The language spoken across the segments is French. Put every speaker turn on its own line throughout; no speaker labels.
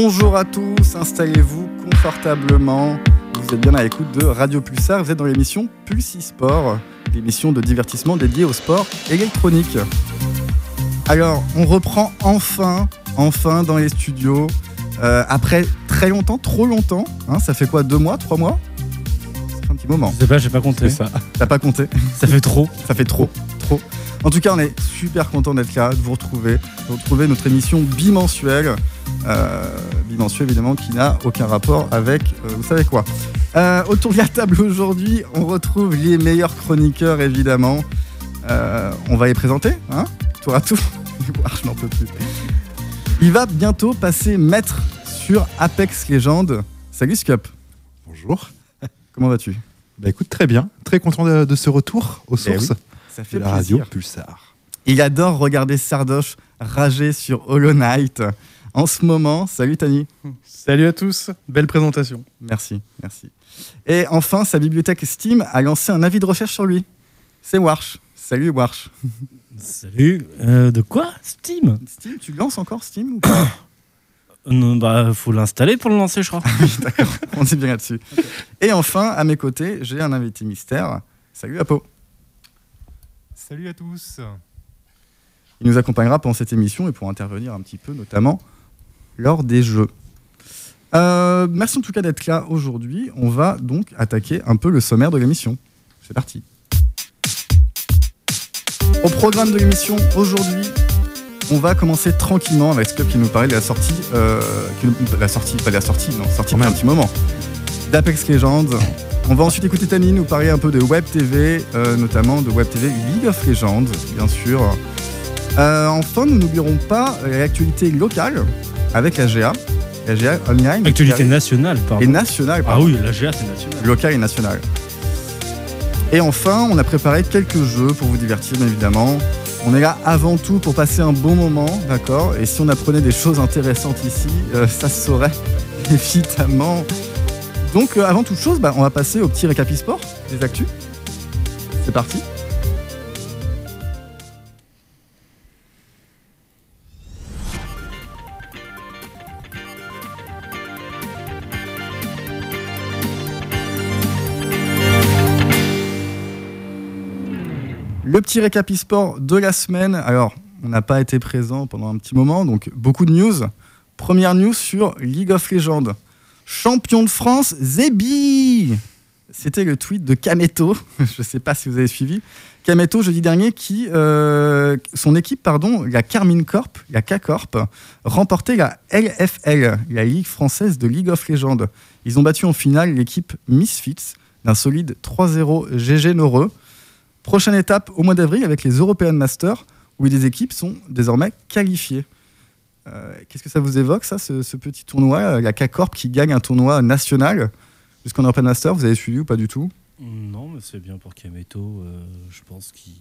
Bonjour à tous, installez-vous confortablement. Vous êtes bien à l'écoute de Radio Pulsar, vous êtes dans l'émission Pulsi Sport, l'émission de divertissement dédiée au sport électronique. Alors, on reprend enfin, enfin dans les studios, euh, après très longtemps, trop longtemps. Hein, ça fait quoi, deux mois, trois mois? Fait un petit moment.
Je sais pas, j'ai pas compté.
ça.
T'as pas compté?
Ça fait trop.
Ça fait trop, trop. En tout cas, on est super content d'être là, de vous retrouver, de retrouver notre émission bimensuelle. Euh, bimensuelle, évidemment, qui n'a aucun rapport avec euh, vous savez quoi. Euh, autour de la table aujourd'hui, on retrouve les meilleurs chroniqueurs, évidemment. On va les présenter, hein Tour à tour. Je n'en peux plus. Il va bientôt passer maître sur Apex Legends. Salut Scup,
Bonjour.
comment vas-tu?
Bah écoute, très bien. Très content de, de ce retour aux
Eh
sources
Ça
de la radio
plaisir.
Pulsar.
Il adore regarder Sardoche rager sur Hollow Knight. En ce moment, salut Tani.
Salut à tous, belle présentation.
Merci, merci. Et enfin, sa bibliothèque Steam a lancé un avis de recherche sur lui. C'est Warsh. Salut Warsh.
Salut. Euh, de quoi Steam?
Steam, tu lances encore Steam ou pas?
Non, Bah, faut l'installer pour le lancer, je crois.
On est bien là-dessus. Et enfin, à mes côtés, j'ai un invité mystère. Salut Apo.
Salut à tous.
Il nous accompagnera pendant cette émission et pour intervenir un petit peu, notamment lors des jeux. Euh, merci en tout cas d'être là aujourd'hui. On va donc attaquer un peu le sommaire de l'émission. C'est parti. Au programme de l'émission aujourd'hui, on va commencer tranquillement avec ce club qui nous parlait de la sortie, euh, la sortie, pas de la sortie, non, sortie
Quand
depuis un petit moment, d'Apex Legends. On va ensuite écouter Tani nous parler un peu de Web TV, euh, notamment de Web TV League of Legends, bien sûr. Euh, enfin, nous n'oublierons pas l'actualité locale avec la GA, la GA Online.
Actualité nationale, pardon.
et nationale,
Ah
pardon.
oui, la GA, c'est national.
local et national. Et enfin, on a préparé quelques jeux pour vous divertir, bien évidemment. On est là avant tout pour passer un bon moment, d'accord? Et si on apprenait des choses intéressantes ici, euh, ça se saurait, évidemment. Donc, euh, avant toute chose, bah, on va passer au petit récapi sport des actus. C'est parti. Petit récapi sport de la semaine. Alors, on n'a pas été présent pendant un petit moment, donc beaucoup de news. Première news sur League of Legends. Champion de France, Zebi C'était le tweet de Kameto. Je ne sais pas si vous avez suivi. Kameto, jeudi dernier, qui, euh, son équipe, pardon, la Carmine Corp, la K-Corp, remportait la LFL, la Ligue française de League of Legends. Ils ont battu en finale l'équipe Misfits d'un solide 3-0 GG Noreux. Prochaine étape au mois d'avril avec les European Masters, où les équipes sont désormais qualifiées. Euh, Qu'est-ce que ça vous évoque, ça, ce, ce petit tournoi, euh, la K-Corp qui gagne un tournoi national? Jusqu'en European Master Vous avez suivi ou pas du tout?
Non, mais c'est bien pour Kameto, euh, je pense qu'il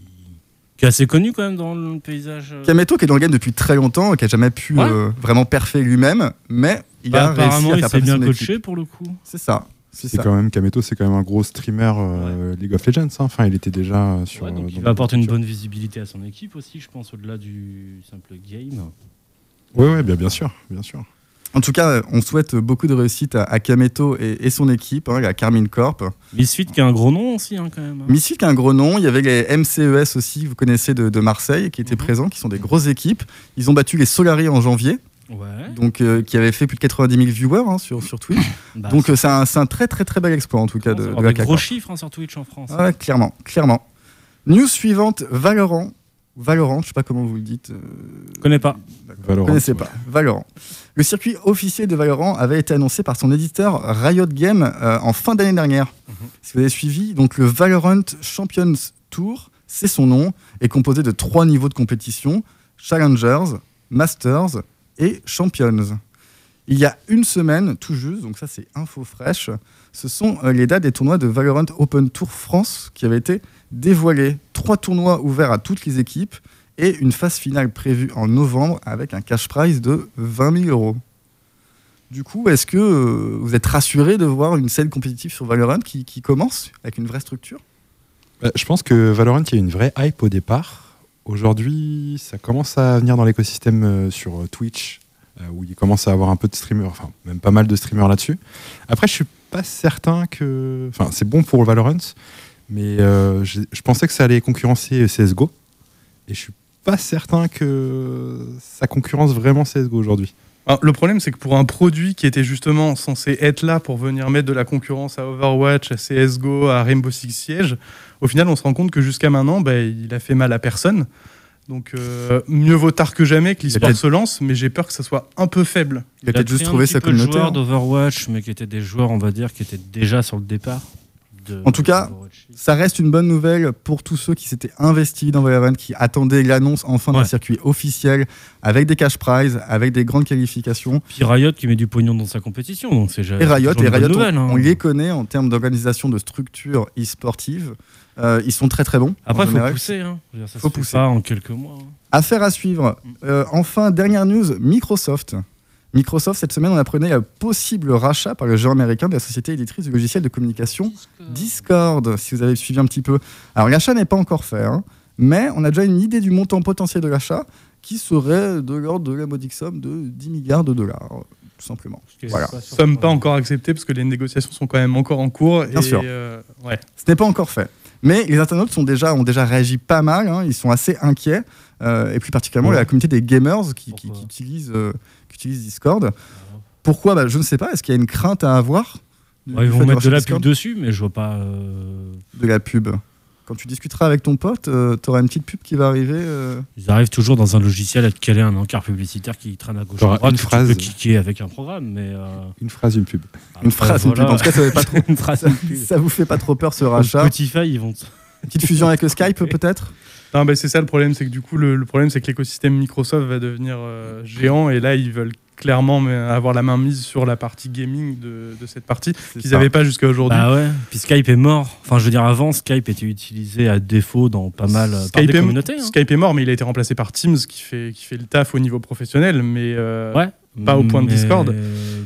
qui est assez connu quand même dans le paysage.
Kameto qui est dans le game depuis très longtemps, qui a jamais pu
Ouais.
euh, vraiment parfait lui-même, mais il
Bah,
a réussi
apparemment,
à
il
faire
s'est bien coaché pour le coup.
C'est ça. C'est
quand même Kameto, c'est quand même un gros streamer euh, League of Legends. hein. Enfin, il était déjà sur.
Ouais, donc
euh,
il va apporter une bonne visibilité à son équipe aussi, je pense, au-delà du simple game.
Ouais, ouais, bien, bien sûr, bien sûr.
En tout cas, on souhaite beaucoup de réussite à, à Kameto et, et son équipe, hein, la Carmine Corp.
Misfit qui a un gros nom aussi, hein, quand même.
Misfit qui a un gros nom, il y avait les MCES aussi, vous connaissez de, de Marseille, qui étaient
Mhm.
présents, qui sont des grosses équipes. Ils ont battu les Solari en janvier,
Ouais.
donc euh, qui avaient fait plus de 90 000 viewers hein, sur, sur Twitch.
Bah,
donc euh, c'est un, c'est un très très très bel exploit en tout cas de,
ça
de la
gros chiffres hein, sur Twitch en France.
Ouais, clairement, clairement. News suivante, Valorant. Valorant, je sais pas comment vous le dites. euh,
connais pas.
Vous
Valorant,
connaissez
ouais.
pas. Valorant. Le circuit officiel de Valorant avait été annoncé par son éditeur Riot Games euh, en fin d'année dernière.
Mhm.
Si vous avez suivi, donc le Valorant Champions Tour, c'est son nom, est composé de trois niveaux de compétition Challengers, Masters et Champions. Il y a une semaine, tout juste, donc ça c'est info fraîche, ce sont euh, les dates des tournois de Valorant Open Tour France qui avaient été dévoilés. Trois tournois ouverts à toutes les équipes et une phase finale prévue en novembre avec un cash prize de 20 000 euros. Du coup, est-ce que euh, vous êtes rassuré de voir une scène compétitive sur Valorant qui, qui commence avec une vraie structure?
Bah, je pense que Valorant, il y a une vraie hype au départ. Aujourd'hui, ça commence à venir dans l'écosystème euh, sur euh, Twitch euh, où il commence à avoir un peu de streamers, enfin même pas mal de streamers là-dessus. Après, je suis pas certain que, enfin c'est bon pour Valorant, mais je, pensais que ça allait concurrencer CS:GO, et je suis pas certain que ça concurrence vraiment CS:GO aujourd'hui.
Alors, le problème, c'est que pour un produit qui était justement censé être là pour venir mettre de la concurrence à Overwatch, à CSGO, à Rainbow Six Siege, au final, on se rend compte que jusqu'à maintenant, bah, il a fait mal à personne. Donc, euh, mieux vaut tard que jamais que l'e-sport
peut-être-
se lance, mais j'ai peur que ça soit un peu faible.
Il a peut-être juste trouvé
petit
sa
peu de
communauté.
joueurs
hein.
d'Overwatch, mais qui étaient des joueurs, on va dire, qui étaient déjà sur le départ.
En tout cas. Ça reste une bonne nouvelle pour tous ceux qui s'étaient investis dans Valorant, qui attendaient l'annonce enfin d'un
Ouais.
circuit officiel, avec des cash prizes, avec des grandes qualifications.
Puis Riot qui met du pognon dans sa compétition, donc c'est
Et Riot, et
une bonne
Riot, on-
nouvelle,
on,
hein.
les connaît en termes d'organisation de structures e-sportives. Euh, ils sont très très bons.
Après, il faut pousser. Hein. Ça
Faut
se fait
pousser.
pas en quelques mois. hein.
Affaire à suivre. Euh, enfin, dernière news, Microsoft. Microsoft, cette semaine, on apprenait un possible rachat par le géant américain de la société éditrice de logiciels de communication Discord, si vous avez suivi un petit peu. Alors, l'achat n'est pas encore fait, hein, mais on a déjà une idée du montant potentiel de l'achat qui serait de l'ordre de la modique somme de 10 milliards de dollars, tout simplement. Voilà.
pas
Somme pas encore acceptée parce que les négociations sont quand même encore en cours.
Bien
et,
sûr.
euh, ouais.
Ce n'est pas encore fait. Mais les internautes sont déjà, ont déjà réagi pas mal, hein, ils sont assez inquiets, euh, et plus particulièrement
Ouais.
la communauté des gamers qui, qui-
Pourquoi
qui utilisent, euh, qui utilisent Discord. Pourquoi Bah, Je ne sais pas, est-ce qu'il y a une crainte à avoir
Ouais, ils vont mettre de la
Discord
pub dessus, mais je vois pas. euh,
De la pub. Quand tu discuteras avec ton pote, tu auras une petite pub qui va arriver. euh,
Ils arrivent toujours dans un logiciel à te caler un encart publicitaire qui traîne à gauche à droite
une phrase.
tu peux cliquer avec un programme, mais. euh,
Une phrase, une pub.
Une
après,
phrase, une pub. En tout cas, ça ne pas trop.
une phrase,
Ça,
une pub.
ça vous fait pas trop peur ce rachat
Spotify, ils vont.
Petite fusion avec le Skype peut-être
Non, bah, c'est ça le problème, c'est que du coup, le, le problème, c'est que l'écosystème Microsoft va devenir euh, géant et là, ils veulent clairement mais, avoir la main mise sur la partie gaming de, de cette partie qu'ils n'avaient pas jusqu'à aujourd'hui.
Bah ouais. Puis Skype est mort. Enfin, je veux dire, avant, Skype était utilisé à défaut dans pas mal euh, par
Skype,
des
est,
communautés. hein.
Skype est mort, mais il a été remplacé par Teams qui fait, qui fait le taf au niveau professionnel. Mais euh,
Ouais.
Pas au point de
Mais
Discord.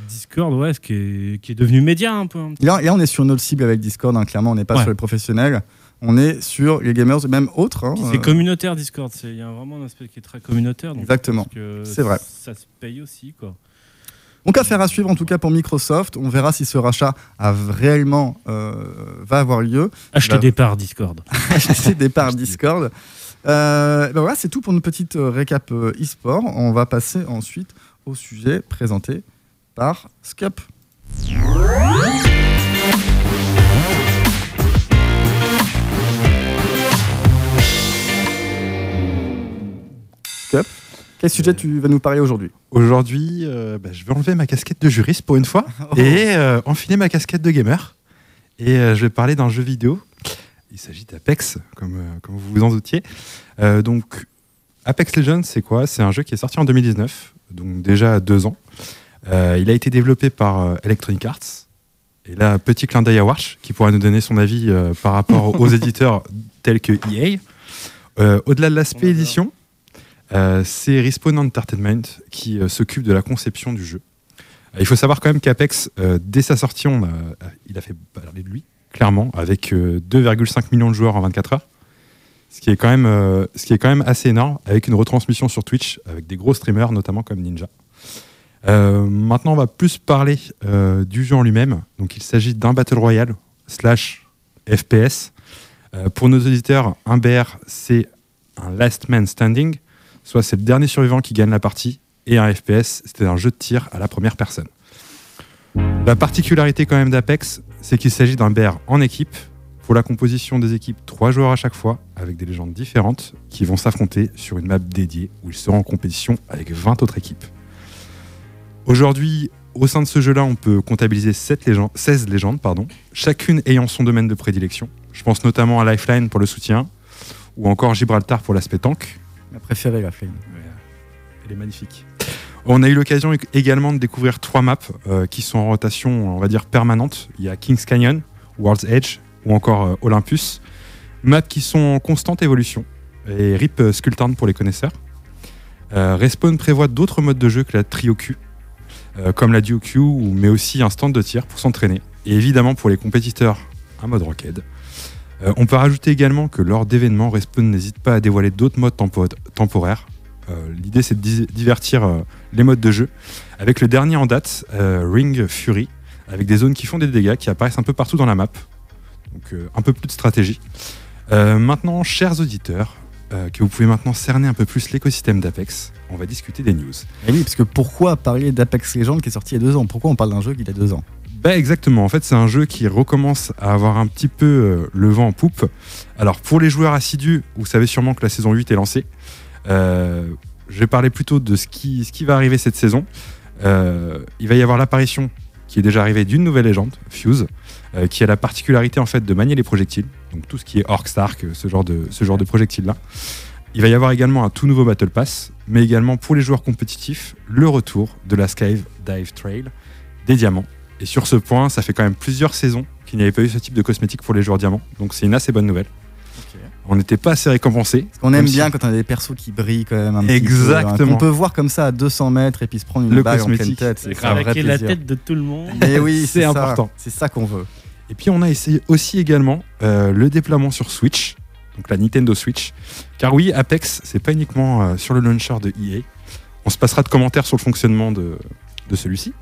Discord, ouais, ce qui est, qui est devenu média un peu.
Là, là, on est sur une autre cible avec Discord, hein, clairement, on n'est pas
Ouais.
sur les professionnels. On est sur les gamers, même autres. hein,
Puis
euh,
C'est communautaire Discord. c'est- Il y a vraiment un aspect qui est très communautaire. donc
Exactement. C'est vrai.
Ça se paye aussi, quoi.
Donc affaire à suivre en tout cas pour Microsoft. On verra si ce rachat a réellement euh, va avoir lieu.
Acheter
Bah-
des parts Discord.
Acheter des parts Discord. Euh, ben voilà, c'est tout pour une petite récap e-sport. On va passer ensuite au sujet présenté par Scup. Quel sujet tu vas nous parler aujourd'hui?
Aujourd'hui, euh, bah, je vais enlever ma casquette de juriste pour une fois et euh, enfiler ma casquette de gamer. Et euh, je vais parler d'un jeu vidéo. Il s'agit d'Apex, comme, comme vous vous en doutiez. Donc, Apex Legends, c'est quoi? C'est un jeu qui est sorti en 2019, donc déjà deux ans. Il a été développé par Electronic Arts. Et là, petit clin d'œil à Warch, qui pourra nous donner son avis par rapport aux éditeurs tels que EA. Au-delà de l'aspect édition, c'est Respawn Entertainment qui euh, s'occupe de la conception du jeu. Euh, il faut savoir quand même qu'Apex, euh, dès sa sortie, on a- euh, il a fait parler de lui, clairement, avec euh, 2,5 millions de joueurs en 24 heures. Ce qui, est quand même, euh, ce qui est quand même assez énorme, avec une retransmission sur Twitch, avec des gros streamers, notamment comme Ninja. Euh, maintenant, on va plus parler euh, du jeu en lui-même. Donc, il s'agit d'un Battle Royale slash FPS. Euh, pour nos auditeurs, un BR, c'est un Last Man Standing, soit c'est le dernier survivant qui gagne la partie, et un FPS, c'était un jeu de tir à la première personne. La particularité quand même d'Apex, c'est qu'il s'agit d'un BR en équipe. Pour la composition des équipes, trois joueurs à chaque fois, avec des légendes différentes, qui vont s'affronter sur une map dédiée où ils seront en compétition avec 20 autres équipes. Aujourd'hui, au sein de ce jeu-là, on peut comptabiliser 7 légendes, 16 légendes, chacune ayant son domaine de prédilection. Je pense notamment à Lifeline pour le soutien, ou encore Gibraltar pour l'aspect tank.
Ma préférée, la flame.
Elle est magnifique. On a eu l'occasion ég- également de découvrir trois maps euh, qui sont en rotation, on va dire, permanente. Il y a Kings Canyon, World's Edge ou encore euh, Olympus. Maps qui sont en constante évolution. Et RIP euh, pour les connaisseurs. Euh, Respawn prévoit d'autres modes de jeu que la Trio Q, comme la Duo Q, mais aussi un stand de tir pour s'entraîner. Et évidemment pour les compétiteurs, un mode ranked. Euh, on peut rajouter également que lors d'événements, Respawn n'hésite pas à dévoiler d'autres modes tempo- temporaires, Euh, L'idée, c'est de di- divertir euh, les modes de jeu avec le dernier en date, Ring Fury, avec des zones qui font des dégâts, qui apparaissent un peu partout dans la map. Donc un peu plus de stratégie. Maintenant, chers auditeurs, que vous pouvez maintenant cerner un peu plus l'écosystème d'Apex, on va discuter des news.
Et oui, parce que pourquoi parler d'Apex Legends qui est sorti il y a deux ans? Pourquoi on parle d'un jeu qui a deux ans?
Bah exactement, en fait c'est un jeu qui recommence à avoir un petit peu euh, le vent en poupe. Alors pour les joueurs assidus, vous savez sûrement que la saison 8 est lancée. Euh, je vais parler plutôt de ce qui, va arriver cette saison. Euh, il va y avoir l'apparition qui est déjà arrivée d'une nouvelle légende, Fuse, qui a la particularité en fait de manier les projectiles, donc tout ce qui est Orc Stark, ce genre de, ce genre de projectiles là. Il va y avoir également un tout nouveau Battle Pass, mais également pour les joueurs compétitifs, le retour de la Skyve Dive Trail, des diamants. Et sur ce point, ça fait quand même plusieurs saisons qu'il n'y avait pas eu ce type de cosmétique pour les joueurs diamants, donc c'est une assez bonne nouvelle. On n'était pas assez récompensés.
Parce qu'on aime
si-
bien quand on a des persos qui brillent quand même un petit
Exactement.
peu. hein, Qu'on peut voir comme ça à 200 mètres et puis se prendre une
Le
balle en pleine
cosmétique.
tête. C'est un vrai
la tête de tout le monde.
Mais oui,
C'est important.
C'est ça qu'on veut.
Et puis on a essayé aussi également euh, le déploiement sur Switch, donc la Nintendo Switch. Car oui, Apex, c'est pas uniquement euh, sur le launcher de EA. On se passera de commentaires sur le fonctionnement de, de celui-ci.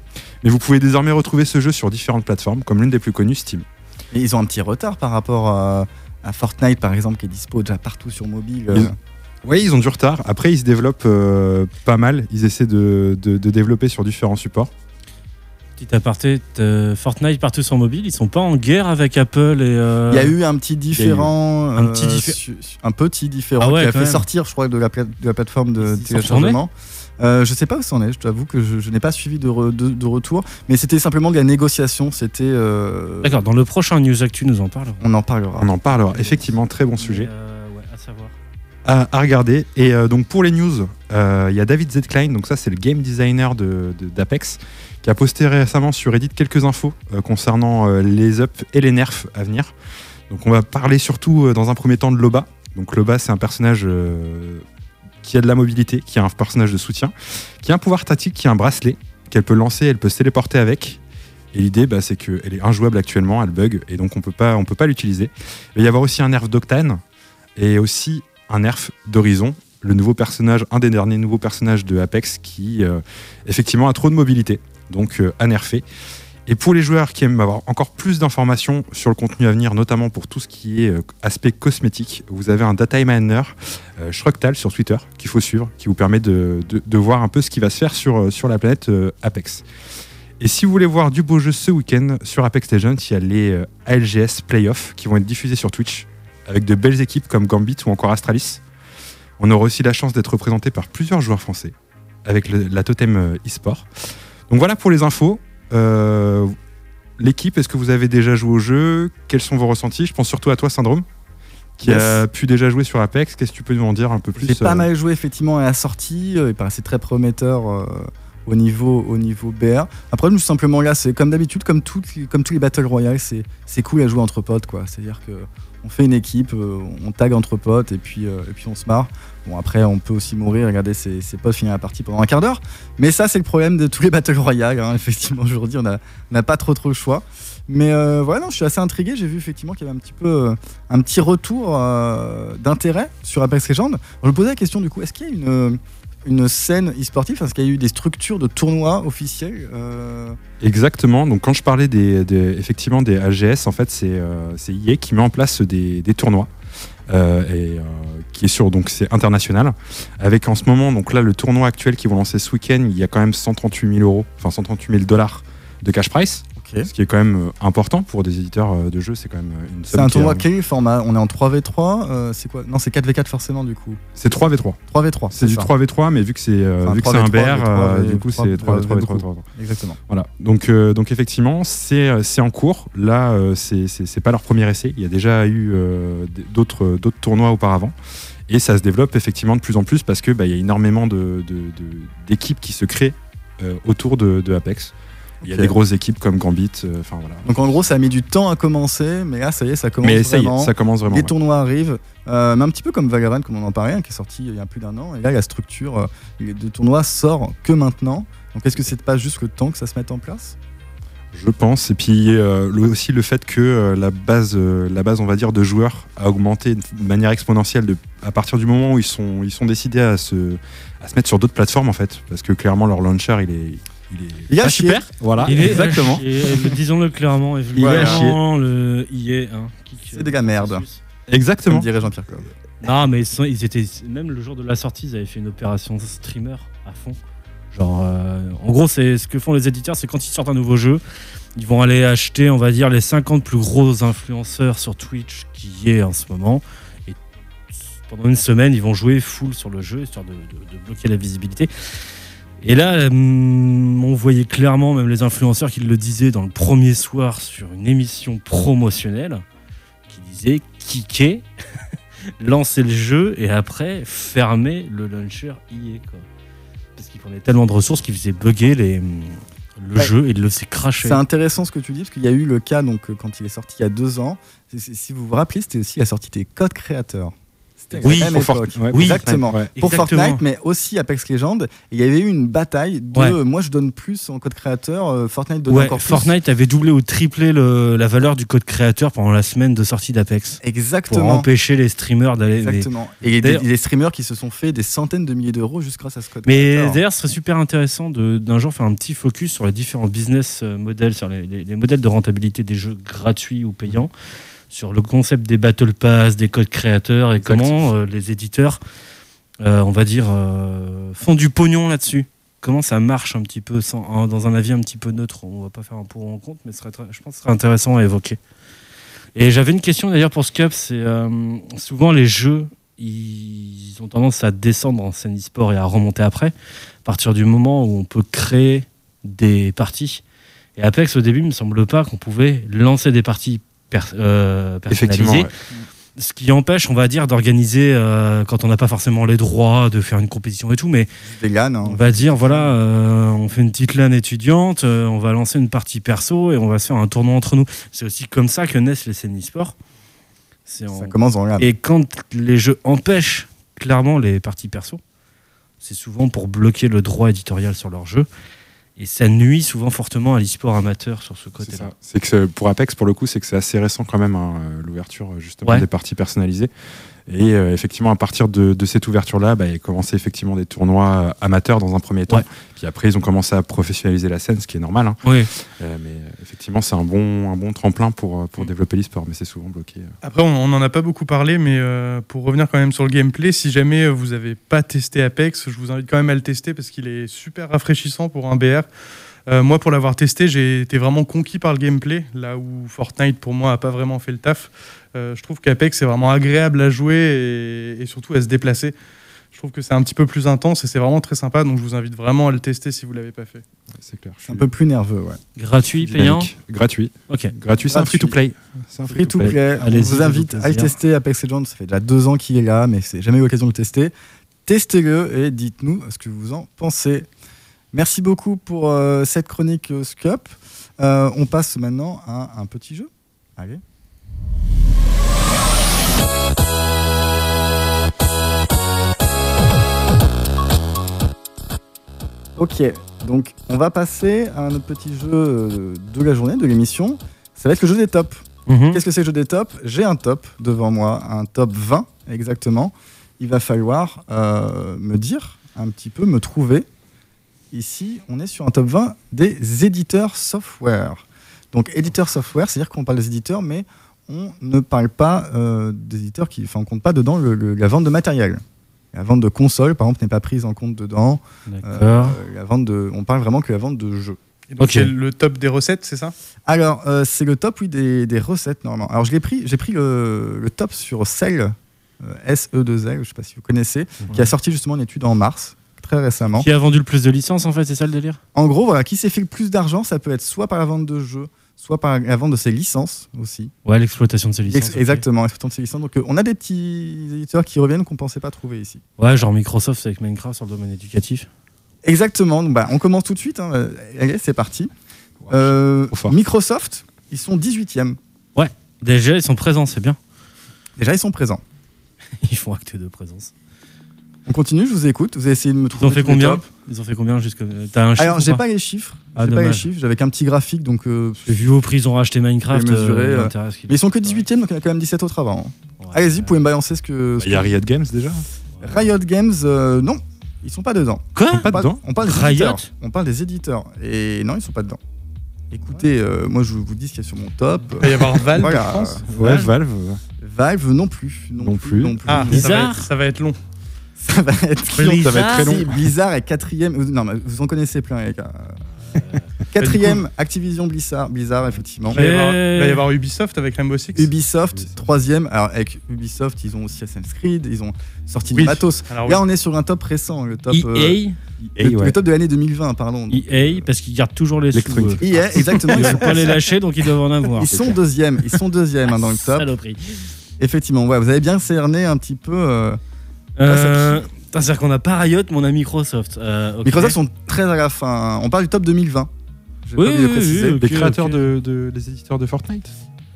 Mais vous pouvez désormais retrouver ce jeu sur différentes plateformes, comme l'une des plus connues, Steam.
Et ils ont un petit retard par rapport à, à Fortnite, par exemple, qui est dispo déjà partout sur mobile.
Ils-
Euh,
Oui, ils ont du retard. Après, ils se développent euh, pas mal. Ils essaient de, de- de développer sur différents supports.
Petit aparté, euh, Fortnite partout sur mobile, ils sont pas en guerre avec Apple et. euh,
Il y a eu un petit différent,
Un petit diffé-
un petit différent
Ah ouais,
qui a fait
même.
sortir, je crois, de la, pla- de la plateforme de
Ils
téléchargement. Euh, je sais pas où c'en est, je t'avoue que je, je n'ai pas suivi de, re- de- de retour, mais c'était simplement de la négociation, c'était... euh,
D'accord, dans le prochain News Actu, nous en parlerons.
on en parlera.
On en parlera. Effectivement, très bon sujet.
Euh, ouais, à savoir.
à, à regarder. Et euh, donc pour les news, euh, il y a David Z. Klein, donc ça c'est le game designer de- de- d'Apex, qui a posté récemment sur Reddit quelques infos euh, concernant euh, les ups et les nerfs à venir. Donc on va parler surtout euh, dans un premier temps de Loba. Donc Loba c'est un personnage euh, qui a de la mobilité, qui a un personnage de soutien, qui a un pouvoir tactique, qui a un bracelet qu'elle peut lancer, elle peut se téléporter avec. Et l'idée, bah, c'est qu'elle est injouable actuellement, elle bug, et donc on on peut pas l'utiliser. Il va y avoir aussi un nerf d'Octane, et aussi un nerf d'Horizon, le nouveau personnage, un des derniers nouveaux personnages de Apex qui euh, effectivement a trop de mobilité, donc euh, à nerfer. Et pour les joueurs qui aiment avoir encore plus d'informations sur le contenu à venir, notamment pour tout ce qui est euh, aspect cosmétique, vous avez un data miner, euh, sur Twitter, qu'il faut suivre, qui vous permet de, voir un peu ce qui va se faire sur, euh, la planète euh, Apex. Et si vous voulez voir du beau jeu ce week-end sur Apex Legends, il y a les ALGS Playoffs qui vont être diffusés sur Twitch avec de belles équipes comme Gambit ou encore Astralis. On aura aussi la chance d'être représenté par plusieurs joueurs français avec la Totem e-sport. Donc voilà pour les infos. Euh, L'équipe, est-ce que vous avez déjà joué au jeu? Quels sont vos ressentis? Je pense surtout à toi, Syndrome, qui
Yes.
a pu déjà jouer sur Apex. Qu'est-ce que tu peux nous en dire un peu plus
J'ai pas
euh,
mal joué effectivement à la sortie, euh, il paraissait très prometteur au, niveau, au niveau BR. Après, nous, simplement là, c'est comme d'habitude, comme, comme tous les Battle Royale, c'est c'est cool à jouer entre potes, quoi. C'est-à-dire que on fait une équipe, euh, on tag entre potes et puis, euh, et puis on se marre. Bon, après, on peut aussi mourir, regarder ses, potes finir la partie pendant un quart d'heure. Mais ça, c'est le problème de tous les Battle Royale. hein. Effectivement, aujourd'hui, on n'a pas trop trop le choix. Mais euh, voilà, non, je suis assez intrigué. J'ai vu effectivement qu'il y avait un petit peu un petit retour d'intérêt sur Apex Legends. Je me posais la question du coup, est-ce qu'il y a une, une scène e-sportive Est-ce qu'il y a eu des structures de tournois officiels euh,
Exactement. Donc quand je parlais des, effectivement des AGS, en fait c'est euh, EA qui met en place des, tournois euh, et euh, qui est donc c'est international. Avec en ce moment donc là le tournoi actuel qu'ils vont lancer ce week-end, il y a quand même 138 000 euros, enfin 138 000 dollars de cash price, Ce qui est quand même euh, important pour des éditeurs euh, de jeux. C'est quand même euh, une
C'est un
qui
tournoi quel est format On est en 3v3 euh, C'est quoi? Non, c'est 4v4 forcément du coup.
C'est 3v3.
3v3.
C'est du
ça.
3v3, mais vu que c'est
Enfin,
vu que c'est un
3v3,
BR, euh,
v3,
du coup c'est
3v3,
3v3.
Exactement.
Voilà, donc, euh, donc effectivement, c'est en cours. Là, c'est- pas leur premier essai. Il y a déjà eu d'autres tournois auparavant. Et ça se développe effectivement de plus en plus parce qu'il bah, y a énormément de- de- de- d'équipes qui se créent autour de Apex. Il y a des grosses équipes comme Gambit. euh, voilà.
Donc en gros, ça a mis du temps à commencer, mais là, ça y est, ça commence
Mais ça y
vraiment.
est, ça commence vraiment.
Les
ouais.
tournois arrivent, euh, mais un petit peu comme Valorant, comme on en parlait, hein, qui est sorti il y a plus d'un an. Et là, la structure euh, de tournoi sort que maintenant. Donc est-ce que c'est pas juste le temps que ça se mette en place?
Je pense. Et puis euh, le- aussi le fait que la, base, la base, on va dire, de joueurs a augmenté de manière exponentielle de, à partir du moment où ils sont, ils sont décidés à se, à se mettre sur d'autres plateformes en fait. Parce que clairement leur launcher il est. Il est
Il y a
pas
chier.
super. Voilà,
Il est
exactement.
Disons-le clairement. et
Il est
vraiment, le. Hein,
C'est des gars merde.
Exactement.
dirait Jean-Pierre Claude.
Non, mais ils, sont- ils étaient même le jour de la sortie, ils avaient fait une opération streamer à fond. Genre, euh, en gros, c'est ce que font les éditeurs, c'est quand ils sortent un nouveau jeu, ils vont aller acheter, on va dire, les 50 plus gros influenceurs sur Twitch qui y est en ce moment. Et pendant une semaine, ils vont jouer full sur le jeu, histoire de, de- de bloquer la visibilité. Et là, hum, on voyait clairement, même les influenceurs qui le disaient dans le premier soir sur une émission promotionnelle, qui disaient kicker, lancer le jeu et après fermer le launcher. Quoi. Parce qu'il prenait tellement de ressources qu'il faisait bugger les, hum, le
Ouais.
jeu et le laisser cracher.
C'est intéressant ce que tu dis, parce qu'il y a eu le cas donc, euh, quand il est sorti il y a deux ans. Si vous vous rappelez, c'était aussi la sortie des codes créateurs.
Oui,
même
pour
époque.
Fortnite. Ouais,
Oui.
exactement.
Ouais.
Pour
Exactement.
Fortnite, mais aussi Apex Legends. Et il y avait eu une bataille de
Ouais.
moi je donne plus en code créateur, euh, Fortnite donne
Ouais,
encore plus.
Fortnite avait doublé ou triplé le- la valeur du code créateur pendant la semaine de sortie d'Apex. Pour
Exactement.
empêcher les streamers d'aller. mais-
Exactement. Et il y a des, streamers qui se sont fait des centaines de milliers d'euros juste grâce à ce code
Mais
créateur.
d'ailleurs, ce serait super intéressant de- d'un jour faire un petit focus sur les différents business euh, models, sur les, les- les modèles de rentabilité des jeux gratuits ou payants, sur le concept des battle pass, des codes créateurs et
Exact.
comment euh, les éditeurs, euh, on va dire, euh, font du pognon là-dessus. Comment ça marche un petit peu sans, dans un avis un petit peu neutre. On va pas faire un pour ou en contre, mais ce serait je pense que ce serait intéressant à évoquer. Et j'avais une question d'ailleurs pour Scup, c'est souvent les jeux, ils ont tendance à descendre en scène e-sport et à remonter après, à partir du moment où on peut créer des parties. Et Apex, au début, il me semble pas qu'on pouvait lancer des parties per- euh,
ouais.
Ce qui empêche, on va dire, d'organiser, euh, quand on n'a pas forcément les droits, de faire une compétition et tout, mais
hein.
on va dire, voilà, euh, on fait une petite LAN étudiante, on va lancer une partie perso et on va se faire un tournoi entre nous. C'est aussi comme ça que naissent les scènes e-sport. En-
Ça commence en.
Et quand les jeux empêchent clairement les parties perso, c'est souvent pour bloquer le droit éditorial sur leur jeu. Et ça nuit souvent fortement à l'e-sport amateur sur ce côté-là.
C'est que pour Apex, pour le coup, c'est que c'est assez récent quand même hein, euh, l'ouverture justement
Ouais.
des parties personnalisées. Et euh, effectivement, à partir de, de cette ouverture-là, bah, il a commencé effectivement des tournois euh, amateurs dans un premier temps.
Ouais.
Puis après, ils ont commencé à professionnaliser la scène, ce qui est normal. hein.
Oui,
Euh, mais effectivement, c'est un bon, un bon tremplin pour, pour
Mm.
développer l'e-sport, mais c'est souvent bloqué.
Après, on n'en a pas beaucoup parlé, mais euh, pour revenir quand même sur le gameplay, si jamais vous n'avez pas testé Apex, je vous invite quand même à le tester parce qu'il est super rafraîchissant pour un BR. Euh, moi, pour l'avoir testé, j'ai été vraiment conquis par le gameplay, là où Fortnite, pour moi, n'a pas vraiment fait le taf. Euh, je trouve qu'Apex, c'est vraiment agréable à jouer et, et surtout à se déplacer. Je trouve que c'est un petit peu plus intense et c'est vraiment très sympa, donc je vous invite vraiment à le tester si vous ne l'avez pas fait.
Ouais, c'est clair. je
C'est un
suis
peu plus nerveux, ouais.
gratuit, payant.
Gratuit.
Ok.
Gratuit, c'est un free-to-play. C'est un
Free to play. On vous invite à le tester. Apex Legends, ça fait déjà deux ans qu'il est là, mais c'est jamais eu l'occasion de le tester. Testez-le et dites-nous ce que vous en pensez. Merci beaucoup pour euh, cette chronique euh, Scup. Euh, on passe maintenant à un petit jeu. Allez. Ok, donc on va passer à notre petit jeu euh, de la journée, de l'émission. Ça va être le jeu des tops.
Mhm.
Qu'est-ce que c'est le jeu des tops? J'ai un top devant moi, un top 20 exactement. Il va falloir euh, me dire un petit peu, me trouver. Ici, on est sur un top 20 des éditeurs software. Donc, éditeurs software, c'est-à-dire qu'on parle des éditeurs, mais on ne parle pas euh, des éditeurs qui. Enfin, on compte pas dedans le- le- la vente de matériel. La vente de console, par exemple, n'est pas prise en compte dedans. Euh, la vente de, on parle vraiment que la vente de jeux.
Et donc, c'est le top des recettes, c'est ça?
Alors, euh, c'est le top, oui, des, des recettes, normalement. Alors, je l'ai pris, j'ai pris le, le top sur Cell, euh, SE2L, je ne sais pas si vous connaissez, qui a sorti justement une étude en mars, très récemment.
Qui a vendu le plus de licences en fait, c'est ça le délire?
En gros, voilà, qui s'est fait le plus d'argent, ça peut être soit par la vente de jeux, soit par la vente de ses licences aussi.
Ouais, l'exploitation de ces licences.
Ex-. Exactement, exploitant de ses licences. Donc, euh, on a des petits éditeurs qui reviennent qu'on ne pensait pas trouver ici.
Ouais, genre Microsoft avec Minecraft sur le domaine éducatif.
Exactement, donc, bah, on commence tout de suite. hein. Euh, Allez, c'est parti. Euh. Microsoft, ils sont 18e.
Déjà, ils sont présents, c'est bien.
Déjà, ils sont présents.
Ils font acte de présence.
On continue, je vous écoute. Vous avez essayé de me
Ils ont
trouver.
fait combien. Ils ont fait combien jusque T'as un chiffre
Alors, j'ai
pas
les chiffres.
Ah,
j'ai pas les chiffres. J'avais qu'un petit graphique, donc. euh,
J'ai vu au prix, ils ont racheté Minecraft.
Mesurer,
euh,
euh, Mais ils sont que 18ème, donc il y en a quand même 17 autres avant. hein.
Ouais.
Allez-y, vous pouvez me balancer ce que. ce
Il y a Riot Games déjà
Riot Games, euh, non, ils sont pas dedans.
Quoi
Pas
On parle-
dedans
On parle des
Riot
éditeurs. On parle des éditeurs. Et non, ils sont pas dedans. Écoutez, euh, moi je vous dis ce qu'il y a sur mon top.
Il va y avoir Valve,
Voilà.
je pense.
Ouais,
Valve.
Valve.
Non plus. Non,
Non
plus.
plus.
Non plus.
Ah, ça va,
Blizzard
être, ça va être long.
Ça va être
Blizzard.
Ça va être très long.
Si, Blizzard est quatrième. Vous- Non, mais vous en connaissez plein, les gars. Quatrième, Activision Blizzard, Blizzard effectivement.
Il va, y avoir, va y avoir Ubisoft avec Rainbow Six.
Ubisoft,
Ubisoft.
troisième. Alors avec Ubisoft, ils ont aussi Assassin's Creed, ils ont sorti
Oui.
du matos.
Alors, oui.
Là, on est sur un top récent, le top, euh,
EA,
le,
EA, ouais.
le top de l'année 2020, pardon. Donc,
EA, parce qu'ils gardent toujours les sous.
Electronic
eux.
EA, exactement.
Ils
sont,
pas les lâcher, donc ils doivent en avoir.
ils sont deuxièmes, ils sont deuxièmes hein, dans le top.
Saloperie.
Effectivement, ouais, vous avez bien cerné un petit peu. euh,
Euh, putain, C'est-à-dire qu'on n'a pas Riot, mais on a Microsoft. Euh, ok.
Microsoft sont très à la fin. On parle du top 2020. J'ai
Oui, oui,
préciser.
oui, oui.
Les créateurs
ok.
De, de- les éditeurs de Fortnite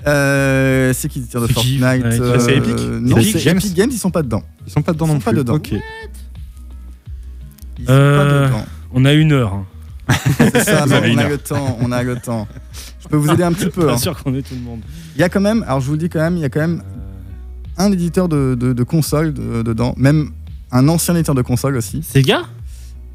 Euh, c'est qui l'éditeur de Fortnite
Fortnite
euh,
C'est Epic
Non,
Epic
c'est
Games
Epic Games, ils sont pas dedans.
Ils sont pas dedans
Ils sont
non
pas
plus.
dedans.
Ok.
Ils sont
Euh,
pas dedans.
On a une heure. hein.
C'est ça, non, on a
heure.
le temps, on a le temps. Je peux vous aider un petit peu.
Pas
hein.
sûr qu'on ait tout le monde.
Il y a quand même, alors je vous le dis quand même, il y a quand même un éditeur de, de, de console de- dedans, même un ancien éditeur de console aussi.
Sega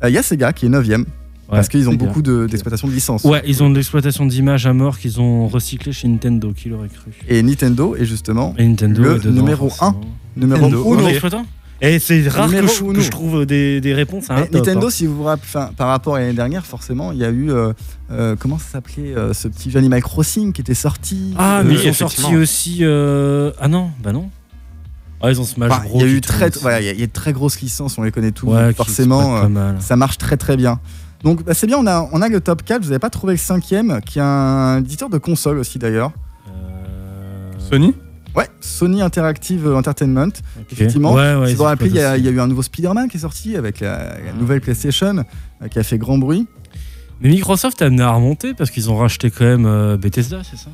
Euh, Il y a Sega qui est 9ème, parce qu'ils ont beaucoup de- d'exploitation de, licences.
Ouais, ils ont de l'exploitation d'images à mort qu'ils ont recyclé chez Nintendo, qui l'aurait cru
Et Nintendo est justement
Et Nintendo
Le
est dedans,
numéro
forcément.
numéro
exploitant Et c'est rare que je,
uno.
que je trouve des, des réponses à un
Mais
top,
Nintendo,
hein.
si vous vous rappelez, par rapport à l'année dernière, forcément, il y a eu euh, euh, comment ça s'appelait euh, ce petit jeu Animal Crossing qui était sorti.
Ah,
Euh,
mais ils ont sorti aussi. euh, Ah non, bah non. Ah, ils ont Smash Bros.
il y a eu très, voilà, y, a- y a de très grosses licences, on les connaît tous.
Ouais,
forcément, euh, ça marche très très bien. Donc bah, c'est bien, on a, on a le top 4, vous n'avez pas trouvé le cinquième, qui est un éditeur de console aussi d'ailleurs.
Euh,
Sony?
Ouais, Sony Interactive Entertainment. effectivement,
Ouais, ouais,
si
ils
vous vous rappelez, il y, a- y eu un nouveau Spider-Man qui est sorti avec la, la
Ah.
nouvelle PlayStation euh, qui a fait grand bruit.
Mais Microsoft a amené à remonter parce qu'ils ont racheté quand même euh, Bethesda, c'est ça?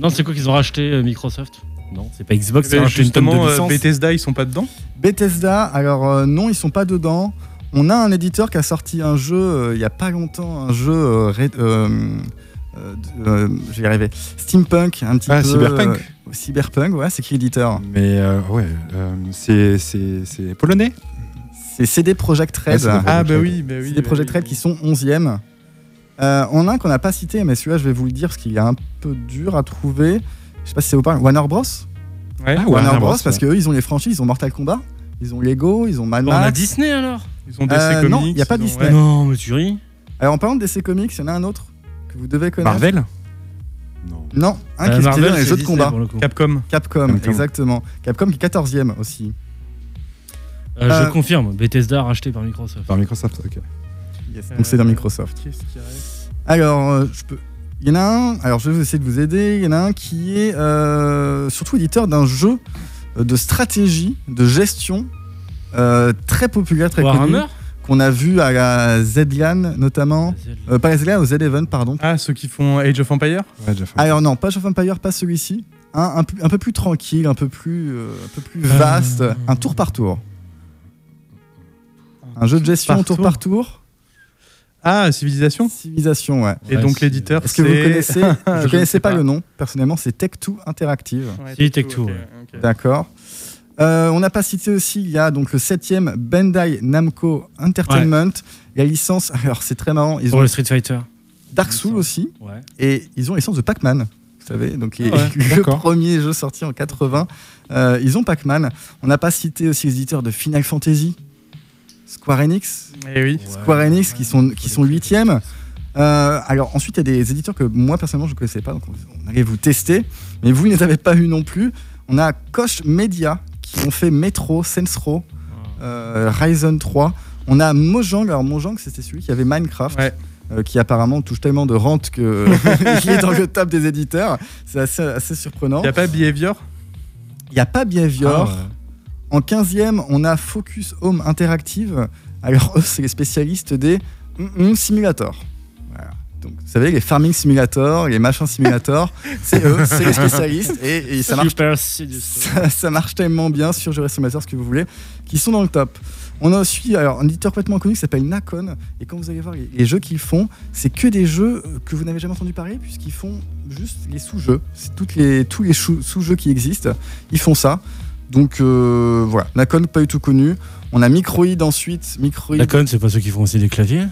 Non, c'est quoi qu'ils ont racheté euh, Microsoft? Non, c'est pas Xbox, tonne de
Justement, euh. Bethesda, ils sont pas dedans
Bethesda, alors euh, non, ils sont pas dedans. On a un éditeur qui a sorti un jeu euh, il y a pas longtemps, un jeu, euh, euh, euh, euh, je vais y arriver, steampunk, un petit
Ah,
peu.
Cyberpunk.
euh, cyberpunk, ouais, c'est qui l'éditeur
Mais euh, ouais, euh, c'est- c'est c'est polonais
C'est CD Projekt Red.
Ah,
Ah,
Red.
bah oui, bah oui.
CD
bah
Projekt
oui.
Red qui sont 11e. Euh, on a un qu'on n'a pas cité, mais celui-là, je vais vous le dire parce qu'il est un peu dur à trouver. Je sais pas si ça vous parle. Warner Bros.
Ouais.
Ah,
Warner,
Warner
Bros. Parce
ouais.
qu'eux, ils ont les franchises, ils ont Mortal Kombat, ils ont Lego, ils ont Mad
Bon, on a
Max.
Disney alors
Ils ont DC
Euh,
Comics.
non, y a pas Disney.
ouais.
Non, mais tu ris
Alors en parlant de DC Comics, il y en a un autre que vous devez connaître.
Marvel Non.
Non, un
Euh,
qui est
Marvel,
dans les jeux de combat.
Capcom.
Capcom,
Capcom.
exactement. Capcom qui est 14e aussi.
Euh,
Euh,
je confirme, Bethesda racheté par Microsoft.
Par Microsoft, ok.
Yes, Donc c'est dans Microsoft.
Qu'est-ce qui reste?
Alors, euh, je peux. Il y en a un, alors je vais essayer de vous aider. Il y en a un qui est euh, surtout éditeur d'un jeu euh, de stratégie, de gestion, euh, très populaire, très connu, qu'on a vu à la Z-LAN notamment. Euh, pas la Z-LAN, au Z-Event, pardon.
Ah, ceux qui font Age of Empire
Ouais.
Alors non, pas Age of Empire, pas celui-ci. Un, un, peu- un peu plus tranquille, un peu plus, euh, un peu plus
Euh.
vaste, un tour par tour. Un jeu de gestion
par
tour
tour.
par tour.
Ah, Civilisation
Civilisation, ouais.
Et
Ouais,
donc
c'est-
l'éditeur,
Est-ce que vous connaissez Je
Je
connaissais
sais
pas,
pas.
le nom. Personnellement, c'est Tech2 Interactive.
Ouais,
Si,
Tech-Two,
Tech-Two,
ok,
ouais.
ok.
D'accord. Euh, on n'a pas cité aussi, il y a donc le septième Bandai Namco Entertainment. La licence, alors c'est très marrant, ils
Pour
ont
le Street Fighter.
Dark Souls aussi,
Ouais.
et ils ont licence de Pac-Man. Vous savez, donc
Ah ouais,
le premier jeu sorti en 80. Euh, ils ont Pac-Man. On n'a pas cité aussi les éditeurs de Final Fantasy, Square Enix,
Eh oui.
Square Enix qui sont qui sont huitièmes. Euh, alors ensuite il y a des éditeurs que moi personnellement je ne connaissais pas, donc on, allait vous tester, mais vous ne les avez pas eu non plus. On a Koch Media qui ont fait Metro, Saints Row, euh, Ryzen 3. On a Mojang, alors Mojang c'était celui qui avait Minecraft.
Ouais.
euh, qui apparemment touche tellement de rente que il est dans le top des éditeurs. C'est assez, assez surprenant.
Il n'y a pas Behavior?
Il n'y a pas Behavior.
Ah, ouais.
En 15e, on a Focus Home Interactive. Alors, eux, c'est les spécialistes des simulators. Voilà. Donc, vous savez, les farming simulators, les machins simulators, c'est eux, c'est les spécialistes. Et, et ça, marche,
Super séducteur.
ça, ça marche tellement bien sur Jeux Simulator, ce que vous voulez, qui sont dans le top. On a aussi alors, un éditeur complètement connu qui s'appelle Nacon. Et quand vous allez voir les, les jeux qu'ils font, c'est que des jeux que vous n'avez jamais entendu parler, puisqu'ils font juste les sous-jeux. C'est toutes les, tous les sous-jeux qui existent. Ils font ça. Donc euh, voilà, Nacon, pas du tout connu. On a Microïd ensuite. Microïd,
La conne, c'est pas ceux qui font aussi des claviers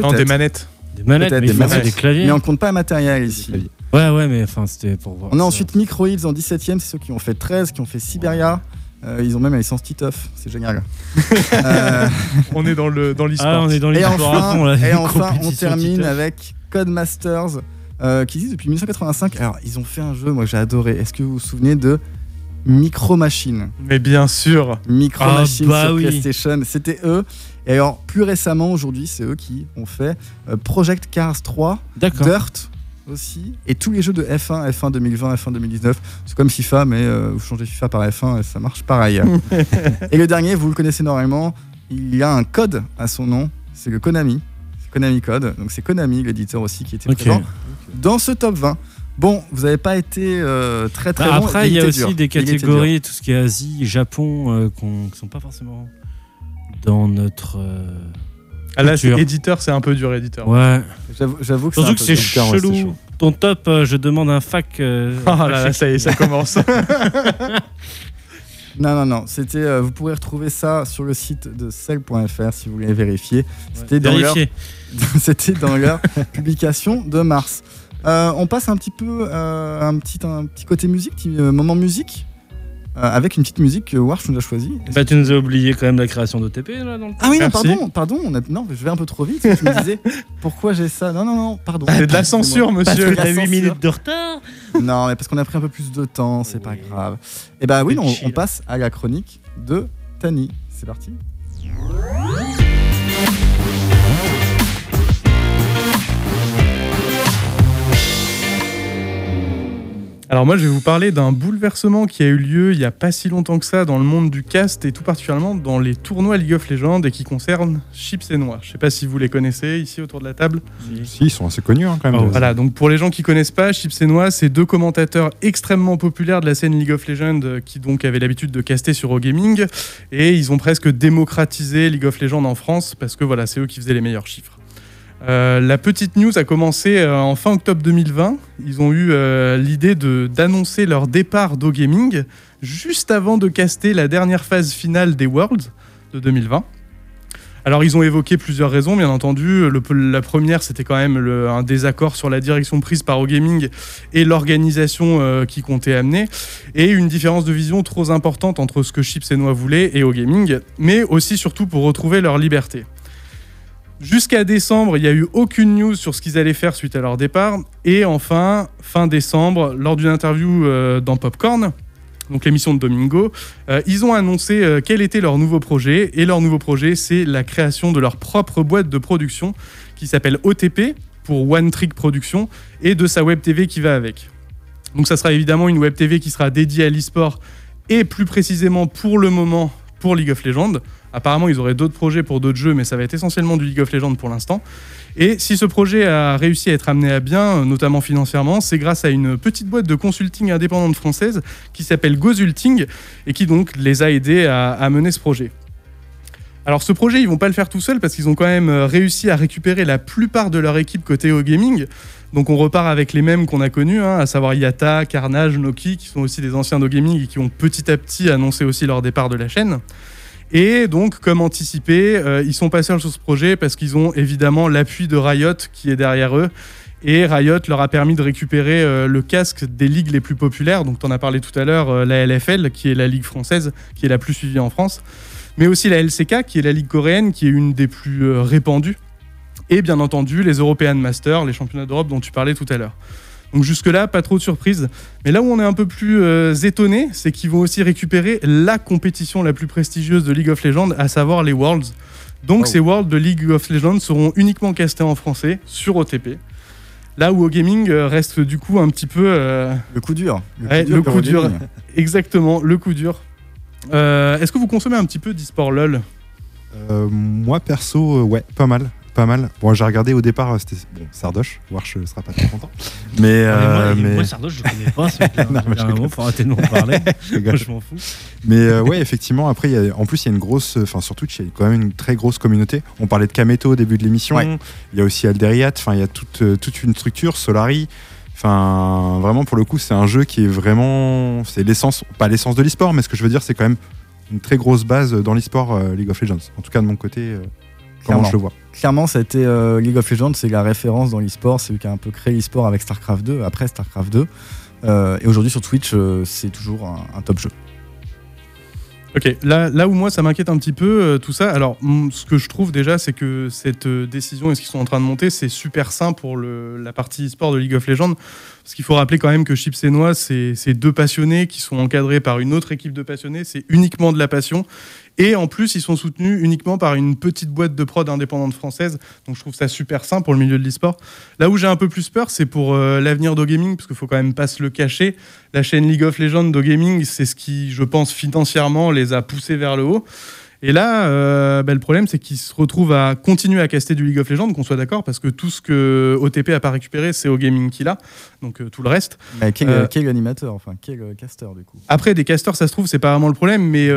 Non, des manettes.
Des manettes, mais
des
ils font aussi
manettes.
des claviers.
Mais on compte pas un matériel ici.
Ouais, ouais, mais enfin, c'était pour voir.
On a
ça.
ensuite Microids en 17ème, c'est ceux qui ont fait 13, qui ont fait Siberia. Euh, ils ont même la licence Titeuf, c'est génial. Euh,
On est dans le dans
Ah, on est dans
et
l'histoire à fond, là.
enfin, et enfin on termine
Titeuf.
avec Codemasters, euh, qui existe depuis 1985. Alors, ils ont fait un jeu, moi que j'ai adoré. Est-ce que vous vous souvenez de Micro Machine
Mais bien sûr.
Micro
Ah,
Machine
bah
sur
oui.
PlayStation, c'était eux. Et alors, plus récemment, aujourd'hui, c'est eux qui ont fait euh, Project Cars 3,
D'accord.
Dirt aussi, et tous les jeux de F1, F1 2020, F1 2019. C'est comme FIFA, mais euh, vous changez FIFA par F1 et ça marche pareil. et le dernier, vous le connaissez normalement, il y a un code à son nom, c'est le Konami. C'est Konami Code, donc c'est Konami, l'éditeur aussi, qui était présent dans ce top 20. Bon, vous n'avez pas été euh, très très
Ah,
bon.
après, il y a aussi
dur.
des catégories, tout ce qui est Asie, Japon, euh, qu'on- qui sont pas forcément dans notre. euh,
Ah, là, éditeur, c'est un peu dur, éditeur.
Ouais.
J'avoue- J'avoue que c'est dur.
Ouais, c'est
chelou.
chaud.
Ton top, euh, je demande un fac. fac
là là, ça y est, ça commence.
Non, non, non. C'était, euh, vous pourrez retrouver ça sur le site de cell.fr si vous voulez vérifier. C'était dans leur, c'était dans leur publication de mars. Euh, on passe un petit peu euh, un petit un petit côté musique, petit euh, moment musique, euh, avec une petite musique que Warsh nous a choisie.
Bah, tu nous as oublié quand même la création d'OTP là dans le
Ah oui, non, pardon, pardon. On a, non, je vais un peu trop vite. Je me disais pourquoi j'ai ça? Non, non, non, pardon.
C'est de la censure, monsieur.
Que la censure.
de retard.
Non, mais parce qu'on a pris un peu plus de temps, c'est pas grave. Et bah oui,
C'est
on,
chill.
on passe à la chronique de Tani. C'est parti.
Alors moi je vais vous parler d'un bouleversement qui a eu lieu il y a pas si longtemps que ça dans le monde du cast et tout particulièrement dans les tournois League of Legends et qui concerne Chips et Noix. Je sais pas si vous les connaissez ici autour de la table.
Si, ils sont assez connus hein, quand même.
Ah,
Voilà, donc pour les gens qui connaissent pas, Chips et Noix, c'est deux commentateurs extrêmement populaires de la scène League of Legends euh, qui donc avaient l'habitude de caster sur OGaming et ils ont presque démocratisé League of Legends en France parce que voilà, c'est eux qui faisaient les meilleurs chiffres. Euh, la petite news a commencé euh, en fin octobre 2020. Ils ont eu euh, l'idée d'annoncer leur départ d'OGaming juste avant de caster la dernière phase finale des Worlds de 2020. Alors ils ont évoqué plusieurs raisons, bien entendu. La première, c'était quand même un désaccord sur la direction prise par OGaming et l'organisation qui comptait amener, et une différence de vision trop importante entre ce que Chips et Noix voulaient et OGaming, mais aussi surtout pour retrouver leur liberté. Jusqu'à décembre, il n'y a eu aucune news sur ce qu'ils allaient faire suite à leur départ. Et enfin, fin décembre, lors d'une interview euh, dans Popcorn, donc l'émission de Domingo, euh, ils ont annoncé euh, quel était leur nouveau projet. Et leur nouveau projet, c'est la création de leur propre boîte de production qui s'appelle OTP pour One Trick Production et de sa web TV qui va avec. Donc ça sera évidemment une web TV qui sera dédiée à l'e-sport et plus précisément pour le moment pour League of Legends. Apparemment, ils auraient d'autres projets pour d'autres jeux, mais ça va être essentiellement du League of Legends pour l'instant. Et si ce projet a réussi à être amené à bien, notamment financièrement, c'est grâce à une petite boîte de consulting indépendante française qui s'appelle Gozulting et qui donc les a aidés à, mener ce projet. Alors ce projet, ils vont pas le faire tout seuls parce qu'ils ont quand même euh, réussi à récupérer la plupart de leur équipe côté au gaming. Donc on repart avec les mêmes qu'on a connus, hein, à savoir Yata, Carnage, Noki, qui sont aussi des anciens de gaming et qui ont petit à petit annoncé aussi leur départ de la chaîne. Et donc, comme anticipé, euh, ils sont pas seuls sur ce projet parce qu'ils ont évidemment l'appui de Riot qui est derrière eux. Et Riot leur a permis de récupérer euh, le casque des ligues les plus populaires. Donc, tu en as parlé tout à l'heure, euh, la LFL, qui est la ligue française, qui est la plus suivie en France. Mais aussi la LCK, qui est la ligue coréenne, qui est une des plus répandues. Et bien entendu, les European Masters, les championnats d'Europe dont tu parlais tout à l'heure. Donc jusque-là, pas trop de surprises. Mais là où on est un peu plus euh, étonné, c'est qu'ils vont aussi récupérer la compétition la plus prestigieuse de League of Legends, à savoir les Worlds. Donc
Oh.
ces Worlds de League of Legends seront uniquement castés en français sur OTP. Là où OGaming euh, reste du coup un petit peu euh,
Le coup dur.
Ouais, le coup dur.
Gaming.
exactement le coup dur. Euh, Est-ce que vous consommez un petit peu d'e-sport LOL?
Euh, moi perso, euh, ouais, pas mal. Pas mal. Bon, j'ai regardé au départ, euh, c'était bon, Sardoche. Warsh sera pas très content. Mais,
Ah, mais moi,
euh,
et
mais,
moi, Sardoche, je connais pas.
Non, mais je
un faut arrêter de m'en parler.
je rigole.
Moi, je m'en fous.
Mais, euh, ouais, effectivement, après, y a- en plus, il y a une grosse. Enfin, sur Twitch, il y a quand même une très grosse communauté. On parlait de Kameto au début de l'émission.
Ouais.
Il y a aussi Alderiat. Enfin, il y a toute, euh, toute une structure, Solari. Enfin, vraiment, pour le coup, c'est un jeu qui est vraiment. C'est l'essence, pas l'essence de l'e-sport, mais ce que je veux dire, c'est quand même une très grosse base dans l'e-sport euh, League of Legends. En tout cas, de mon côté, euh, comment
Clairement.
je le vois.
Clairement, ça a été euh, League of Legends, c'est la référence dans l'e-sport. C'est lui qui a un peu créé l'e-sport avec StarCraft 2, après StarCraft 2. Euh, et aujourd'hui sur Twitch, euh, c'est toujours un, un top jeu.
Ok, là, là où moi ça m'inquiète un petit peu euh, tout ça, alors ce que je trouve déjà c'est que cette euh, décision et ce qu'ils sont en train de monter c'est super sain pour le, la partie e-sport de League of Legends parce qu'il faut rappeler quand même que Chips et Noix c'est deux passionnés qui sont encadrés par une autre équipe de passionnés, c'est uniquement de la passion et en plus ils sont soutenus uniquement par une petite boîte de prod indépendante française donc je trouve ça super sain pour le milieu de l'e-sport. Là où j'ai un peu plus peur c'est pour euh, l'avenir d'O-Gaming parce qu'il faut quand même pas se le cacher la chaîne League of Legends de gaming, c'est ce qui, je pense, financièrement les a poussés vers le haut. Et là, euh, bah, le problème, c'est qu'ils se retrouvent à continuer à caster du League of Legends, qu'on soit d'accord, parce que tout ce que OTP a pas récupéré, c'est au gaming qu'il a, donc euh, tout le reste.
Mais quel,
Euh,
quel animateur, enfin quel euh, caster du coup?
Après, des casters, ça se trouve, c'est pas vraiment le problème, mais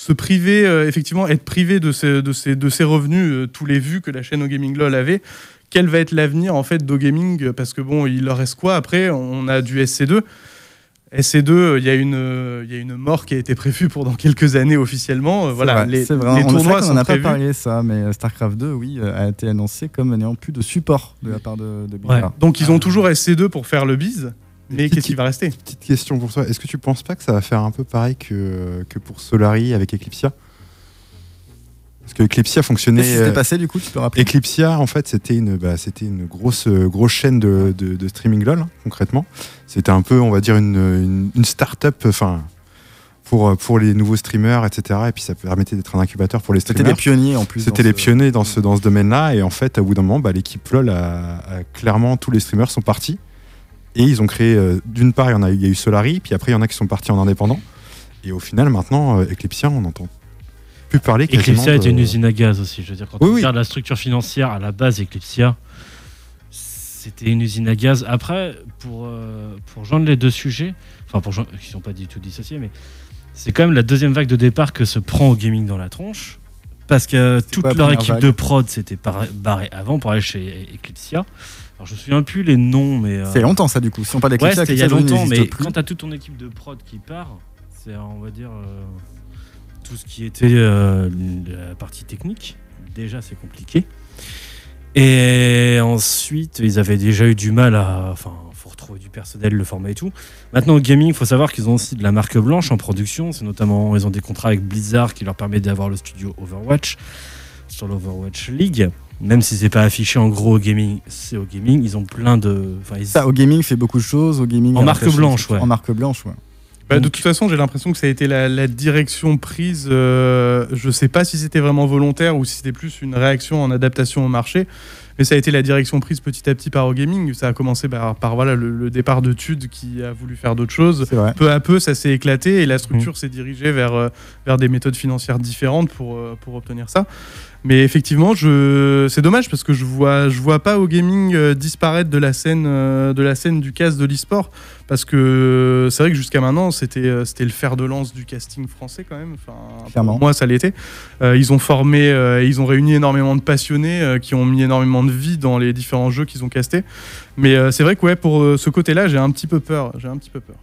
se priver, euh, effectivement, être privé de ces, de ces, de ces revenus, euh, tous les vues que la chaîne au gaming LOL avait, quel va être l'avenir en fait d'O Gaming Parce que bon, il leur reste quoi après? On a du SC2. SC2, euh, il y, a une, euh, il y a une mort qui a été prévue pour dans quelques années officiellement. Euh,
C'est
Voilà,
vrai,
les,
vrai.
les
On-
tournois
qu'on
sont
en a pas parlé ça, mais euh, StarCraft 2, oui, euh, a été annoncé comme n'ayant plus de support de la part de, de Blizzard.
Donc ils ont
Ah.
toujours SC2 pour faire le bise, mais qu'est-ce qui va rester?
Petite question pour toi. Est-ce que tu penses pas que ça va faire un peu pareil que, que pour Solari avec Eclipsia? Parce que Eclipsia fonctionnait.
Qu'est-ce qui s'était
euh,
passé du coup Tu peux rappeler?
Eclipsia, en fait, c'était une, bah, c'était une grosse, euh, grosse chaîne de, de- de streaming LOL, hein, concrètement. C'était un peu, on va dire, une, une, une start-up enfin, pour, pour les nouveaux streamers, etc. Et puis ça permettait d'être un incubateur pour les
C'était
streamers.
des pionniers en plus.
C'était les
ce-
pionniers dans ce, dans ce domaine-là. Et en fait, à bout d'un moment, bah, l'équipe LOL a, a clairement, tous les streamers sont partis. Et ils ont créé, euh, d'une part, il y, en a, il y a eu Solari, puis après, il y en a qui sont partis en indépendant. Et au final, maintenant, euh, Eclipsia, on n'entend plus parler
Eclipsia
de-
était une usine à gaz aussi. Je veux dire, quand
Oui,
on
oui.
regarde la structure financière à la base, Eclipsia, c'était une usine à gaz. Après, pour, euh, pour joindre les deux sujets, enfin, pour joindre- qui ne sont pas du tout dissociés, mais c'est quand même la deuxième vague de départ que se prend au gaming dans la tronche. Parce que toute leur équipe
vague
de prod s'était barrée avant pour aller chez Eclipsia. Alors, je me souviens plus les noms, mais. euh,
C'est longtemps ça du coup. Si on parle
Ouais,
d'Eclipsia,
c'était il y a longtemps, mais
plus.
quand t'as toute ton équipe de prod qui part, c'est on va dire euh, tout ce qui était euh, la partie technique. Déjà, c'est compliqué. Et ensuite, ils avaient déjà eu du mal à. Enfin, faut retrouver du personnel, le format et tout. Maintenant, au gaming, il faut savoir qu'ils ont aussi de la marque blanche en production. C'est notamment, ils ont des contrats avec Blizzard qui leur permet d'avoir le studio Overwatch sur l'Overwatch League. Même si c'est pas affiché en gros au gaming, c'est au gaming. Ils ont plein de. Ils-
Ça, au gaming fait beaucoup de choses. Au gaming,
En marque blanche, ouais.
En marque blanche, ouais.
Bah, de toute façon, j'ai l'impression que ça a été la, la direction prise. euh, je sais pas si c'était vraiment volontaire ou si c'était plus une réaction en adaptation au marché. Mais ça a été la direction prise petit à petit par Ogaming. Ça a commencé par, par, voilà, le, le départ de Tude qui a voulu faire d'autres choses. Peu à peu, ça s'est éclaté et la structure s'est dirigée vers, euh, vers des méthodes financières différentes pour, euh, pour obtenir ça. Mais effectivement, je... c'est dommage parce que je vois, je vois pas au gaming euh, disparaître de la scène, euh, de la scène du cast de l'e-sport parce que euh, c'est vrai que jusqu'à maintenant, c'était, euh, c'était le fer de lance du casting français quand même. Enfin. Pour moi, ça l'était. Ils ont formé, ils ont réuni énormément de passionnés qui ont mis énormément de vie dans les différents jeux qu'ils ont castés. Mais c'est vrai que ouais, pour ce côté-là, j'ai un petit peu peur. J'ai un petit peu peur.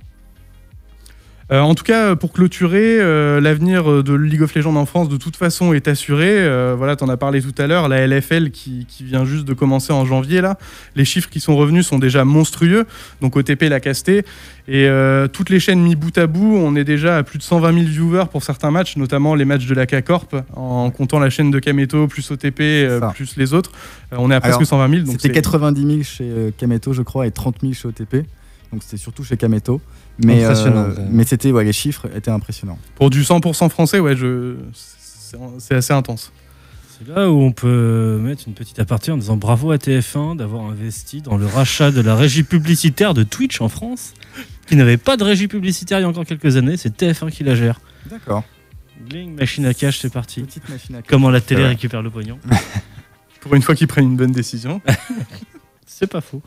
Euh, en tout cas, pour clôturer, euh, l'avenir de League of Legends en France, de toute façon, est assuré. Euh, voilà, tu en as parlé tout à l'heure, la LFL qui, qui vient juste de commencer en janvier, là. Les chiffres qui sont revenus sont déjà monstrueux. Donc OTP l'a casté. Et toutes les chaînes mis bout à bout, on est déjà à plus de 120 000 viewers pour certains matchs, notamment les matchs de la K-Corp, en comptant la chaîne de Kameto, plus OTP, plus les autres. On est à
Alors,
presque 120 000. donc
C'était
c'est-
90 000 chez Kameto, je crois, et 30 000 chez OTP. Donc c'était surtout chez Kameto. Mais, euh, mais c'était, ouais, les chiffres étaient impressionnants.
Pour du 100% français, ouais, je... c'est assez intense.
C'est là où on peut mettre une petite aparté en disant bravo à TF1 d'avoir investi dans le rachat de la régie publicitaire de Twitch en France, qui n'avait pas de régie publicitaire il y a encore quelques années. C'est TF1 qui la gère.
D'accord.
Machine à cash, c'est parti.
Petite machine à
Comment la télé récupère le pognon.
Pour une fois qu'ils prennent une bonne décision.
C'est pas faux.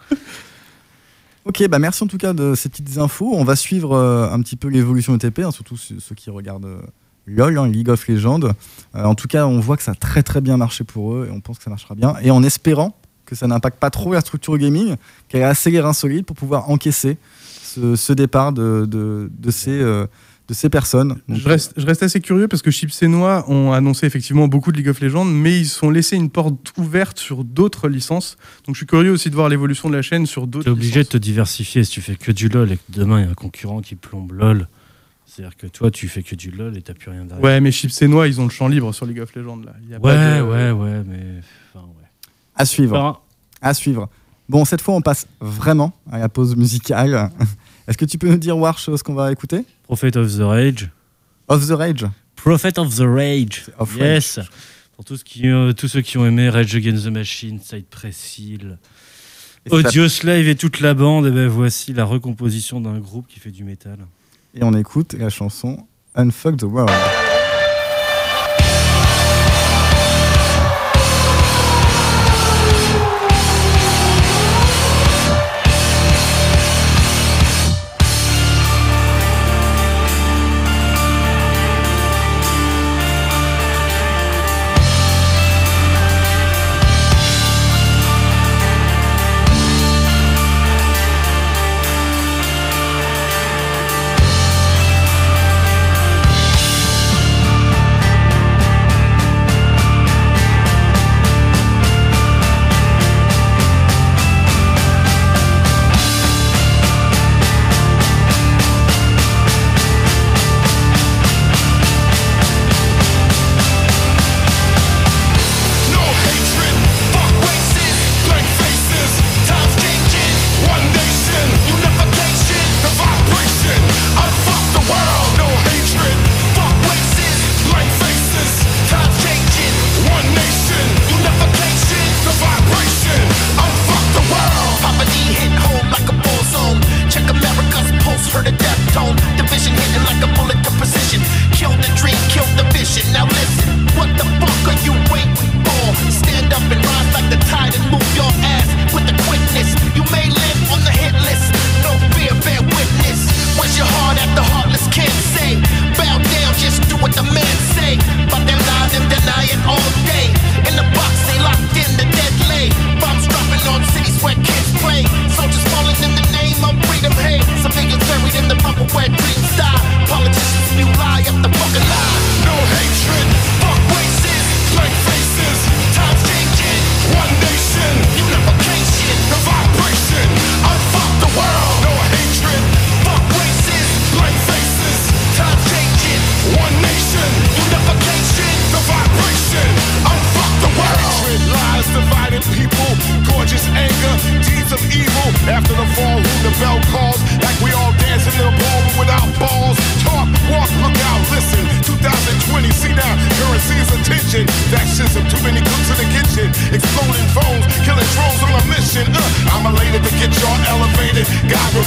Ok, bah merci en tout cas de ces petites infos. On va suivre euh, un petit peu l'évolution ETP, hein, surtout ceux qui regardent euh, LoL, hein, League of Legends. Euh, en tout cas, on voit que ça a très très bien marché pour eux et on pense que ça marchera bien. Et en espérant que ça n'impacte pas trop la structure gaming, qu'elle a assez les reins solides pour pouvoir encaisser ce, départ de, de, de ces, euh, de ces personnes. Donc,
Je reste, je reste assez curieux parce que Chips et Noix ont annoncé effectivement beaucoup de League of Legends, mais ils ont laissé une porte ouverte sur d'autres licences. Donc je suis curieux aussi de voir l'évolution de la chaîne sur d'autres
T'es obligé de te diversifier si tu fais que du LoL et que demain il y a un concurrent qui plombe LoL. C'est-à-dire que toi, tu fais que du LoL et t'as plus rien derrière.
Ouais, mais Chips et Noix, ils ont le champ libre sur League of Legends. Là. Il y a pas
ouais,
de-
ouais, ouais, mais. Enfin, ouais.
à suivre.
Enfin,
À suivre. Bon, cette fois, on passe vraiment à la pause musicale. Est-ce que tu peux nous dire, Warsh, ce qu'on va écouter?
Prophet of the Rage.
Of the Rage.
Prophet of the Rage.
Of
yes. Pour tous, qui, euh, tous ceux qui ont aimé Rage Against the Machine, Side Pressil, Audio Slave et toute la bande, et ben voici la recomposition d'un groupe qui fait du métal.
et on écoute la chanson
Unfuck the World.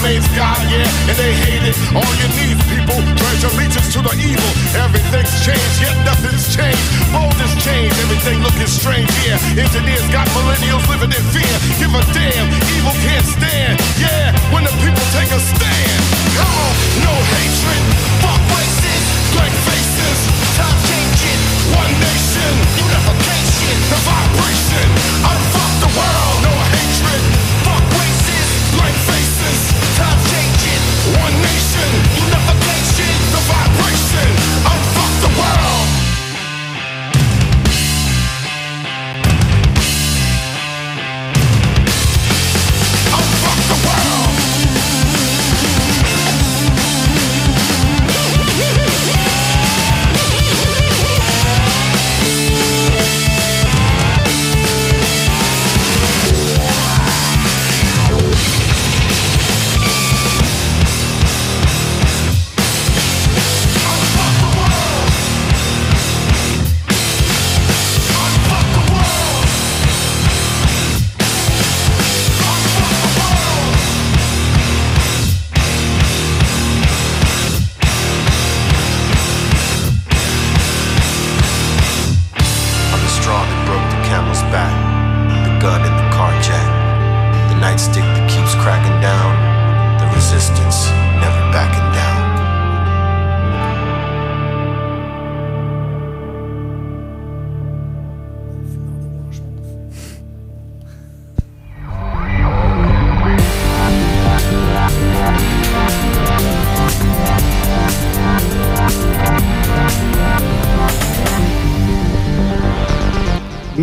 Remains God, yeah, and they hate it. All you need, people, your allegiance to the evil. Everything's changed, yet nothing's changed. Bold has changed, everything looking strange, yeah. Engineers got millennials living in fear. Give a damn, evil can't stand. Yeah, when the people take a stand. Come on, no hatred, fuck races, blank faces, time changing, one nation, unification, the vibration,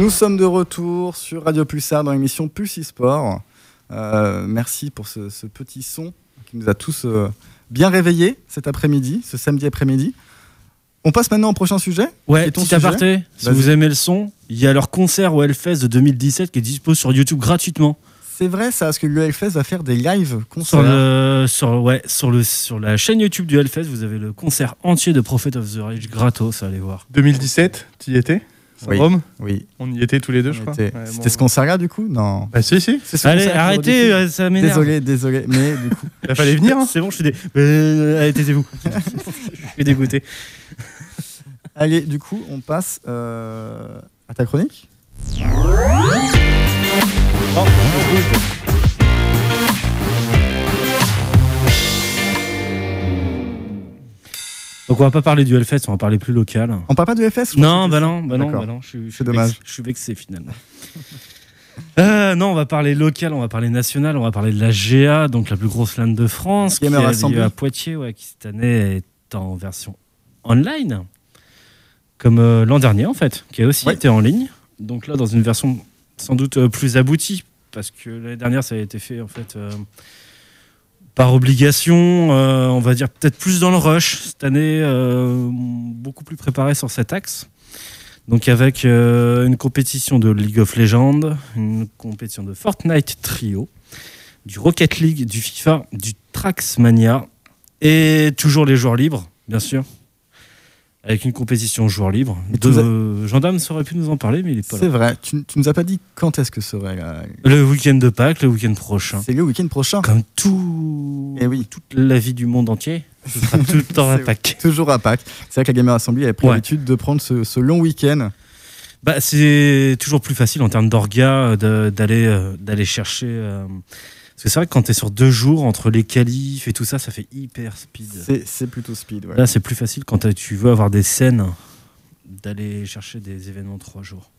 Nous sommes de retour sur Radio Pulsar dans l'émission Pulse e-sport. Euh, merci pour ce, ce petit son qui nous a tous euh, bien réveillés cet après-midi, ce samedi après-midi. On passe maintenant au prochain sujet.
Ouais,
ton
petit
sujet
aparté, si
Vas-y.
vous aimez le son, il y a leur concert au Hellfest de 2017 qui est dispo sur YouTube gratuitement.
C'est vrai ça, parce que le Hellfest va faire des lives
Sur,
concerts.
le, sur, ouais, sur, le, sur la chaîne YouTube du Hellfest, vous avez le concert entier de Prophet of the Rage gratos, allez voir.
2017, tu y étais
Oui.
Rome
Oui,
On y était tous les deux, je crois.
était-
Ouais,
c'était
bon.
ce concert-là du coup? Non.
Bah si, si.
C'est ce
Allez, arrêtez, euh, ça m'énerve.
Désolé, désolé, mais du coup.
Il fallait venir. hein.
C'est bon, je suis dé... Euh, allez, taisez-vous. je suis dégoûté.
Allez, du coup, on passe euh, à ta chronique.
Donc on va pas parler du Hellfest, on va parler plus local.
On parle pas du FS je
Non, bah non, bah non, bah non, je, suis-
dommage.
vexé- Je suis vexé finalement. Euh, non, on va parler local, on va parler national, on va parler de la GA, donc la plus grosse LAN de France, qui lieu à Poitiers, ouais, qui cette année est en version online, comme euh, l'an dernier en fait, qui a aussi
Ouais.
été en ligne. Donc là, dans une version sans doute euh, plus aboutie, parce que l'année dernière, ça a été fait en fait euh, par obligation, euh, on va dire peut-être plus dans le rush. Cette année, euh, beaucoup plus préparé sur cet axe. Donc avec euh, une compétition de League of Legends, une compétition de Fortnite Trio, du Rocket League, du FIFA, du Traxmania et toujours les joueurs libres, bien sûr. Avec une compétition.
Et tu
De,
as-
euh, Gendarme aurait pu nous en parler, mais il est pas
C'est
là.
vrai, tu, tu nous as pas dit quand est-ce que serait la...
Le week-end de Pâques, le week-end prochain.
C'est le week-end prochain.
Comme tout,
Eh oui.
toute la vie du monde entier, ce sera tout le temps à
C'est-
Pâques.
Toujours à Pâques. C'est vrai que la Gamer Assembly avait pris
Ouais.
l'habitude de prendre ce, ce long week-end.
Bah, c'est toujours plus facile en termes d'orga euh, d'aller euh, d'aller chercher. euh, Parce que c'est vrai que quand tu es sur deux jours entre les qualifs et tout ça, ça fait hyper speed.
C'est c'est plutôt speed. ouais.
Là, c'est plus facile quand tu veux avoir des scènes d'aller chercher des événements de trois jours.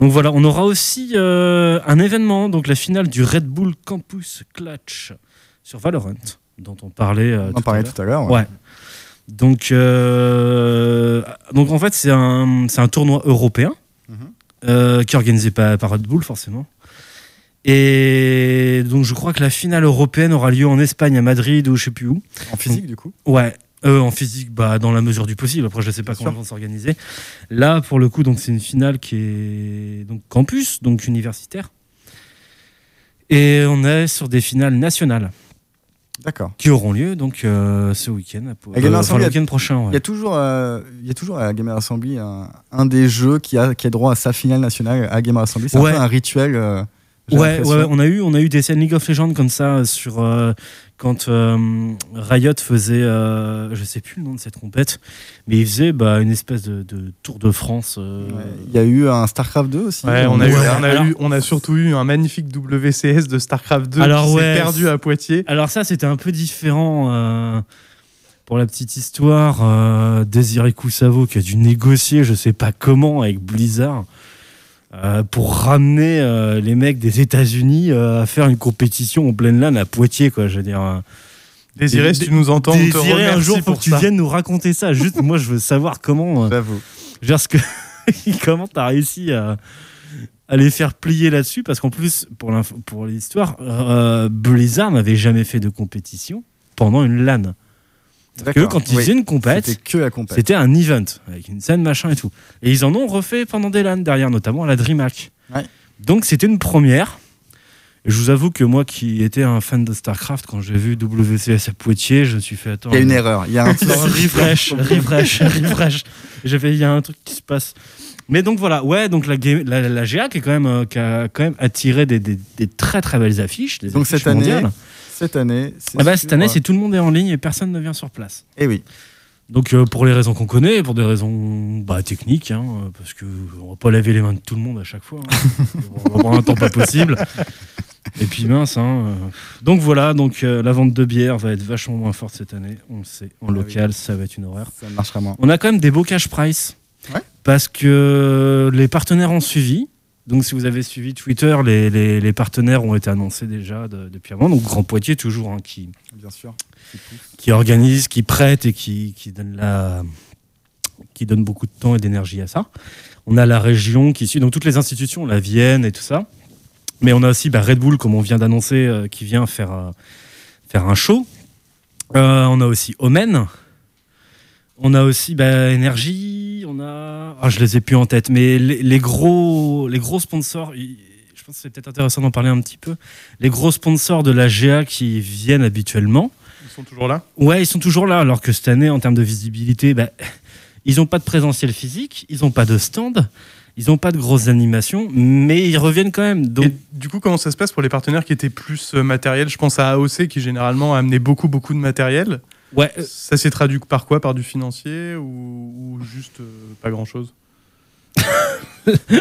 Donc voilà, on aura aussi euh, un événement, donc la finale du Red Bull Campus Clutch sur Valorant, dont on parlait. euh,
On en
tout
parlait tout à l'heure.
Ouais. Donc, euh, donc en fait, c'est un, c'est un tournoi européen
Mhm.
euh, qui est organisé par, par Red Bull, forcément. Et donc, je crois que la finale européenne aura lieu en Espagne, à Madrid ou je sais plus où.
En physique, du coup.
Ouais. Euh, en physique, bah, dans la mesure du possible. Après, je sais pas
Bien
comment ils vont s'organiser. Là, pour le coup, donc c'est une finale qui est donc campus, donc universitaire. Et on est sur des finales nationales
D'accord.
qui auront lieu donc euh, ce week-end, euh, enfin,
Assembly
le week-end prochain. ouais.
Il y a toujours, euh, il y a toujours à la Gamer Assembly un, un des jeux qui a, qui a droit à sa finale nationale à Gamer Assembly. C'est
Ouais.
un peu un rituel.
Ouais, on a eu, on a eu des scènes League of Legends comme ça euh, sur euh, quand euh, Riot faisait, euh, je sais plus le nom de cette compète, mais il faisait bah, une espèce de, de Tour de France. euh,
Ouais. Il y a eu un StarCraft 2 aussi.
Ouais, on a,
Ouais,
eu, on, a
alors-
eu- on a surtout eu un magnifique WCS de StarCraft 2
Alors,
qui
ouais,
s'est perdu à Poitiers.
Alors ça, c'était un peu différent. euh, pour la petite histoire, euh, Désiré Coussavo qui a dû négocier, je sais pas comment, avec Blizzard. Euh, pour ramener euh, les mecs des États-Unis euh, à faire une compétition en pleine LAN à Poitiers, quoi. Je veux dire, euh,
Désiré, si tu nous entends, on te remercie
un jour,
pour
que tu viennes nous raconter ça. Juste, moi, je veux savoir comment,
J'avoue.
dire, ce que, comment t'as réussi à, à les faire plier là-dessus, parce qu'en plus, pour l'histoire, euh, Blizzard n'avait jamais fait de compétition pendant une LAN. Que quand ils
Oui.
faisaient une compète,
C'était que la compète.
c'était un event avec une scène machin et tout. Et ils en ont refait pendant des LAN derrière, notamment à la DreamHack.
Ouais.
Donc c'était une première. Et je vous avoue que moi qui étais un fan de StarCraft, quand j'ai vu WCS à Poitiers, je me suis fait attendre.
Il y a une erreur. Il y a un
refresh, refresh, refresh. J'ai fait, il y a un truc qui se passe. Mais donc voilà, ouais, donc la, game- la, la GA qui, est quand même, euh, qui a quand même attiré des, des- des très très belles affiches. Des
Donc
affiches
cette année,
mondiales.
Cette année. c'est
Ah bah, cette année,
euh,
c'est tout le monde est en ligne et personne ne vient sur place.
Eh oui.
Donc euh, pour les raisons qu'on connaît, pour des raisons bah, techniques, hein, euh, parce que on va pas laver les mains de tout le monde à chaque fois. hein. on va prendre un temps pas possible. Et puis mince. Hein, euh. Donc voilà, donc euh, la vente de bière va être vachement moins forte cette année. On le sait, en
Ah oui.
local, ça va être une horreur.
Ça marchera moins.
On a quand même des beaux cash price.
Ouais.
Parce que les partenaires ont suivi. Donc, si vous avez suivi Twitter, les, les- les partenaires ont été annoncés déjà de- depuis avant. Donc, Grand Poitiers, toujours, hein, qui,
Bien sûr.
qui organise, qui prête et qui, qui donne la, qui donne beaucoup de temps et d'énergie à ça. On a la région qui suit, donc toutes les institutions, la Vienne et tout ça. Mais on a aussi bah, Red Bull, comme on vient d'annoncer, euh, qui vient faire, euh, faire un show. Euh, on a aussi Omen. On a aussi bah, Energy. On a. Ah, je les ai plus en tête, mais les, les gros, les gros sponsors. Je pense que c'est peut-être intéressant d'en parler un petit peu. Les gros sponsors de la GA qui viennent habituellement.
Ils sont toujours là?
Ouais, ils sont toujours là, alors que cette année, en termes de visibilité, bah, ils n'ont pas de présentiel physique, ils n'ont pas de stand, ils n'ont pas de grosses animations, mais ils reviennent quand même. Donc,
Et du coup, comment ça se passe pour les partenaires qui étaient plus euh, matériels? Je pense à AOC qui généralement a amené beaucoup, beaucoup de matériel.
Ouais,
Ça s'est traduit par quoi? Par du financier ou, ou juste euh, pas grand-chose?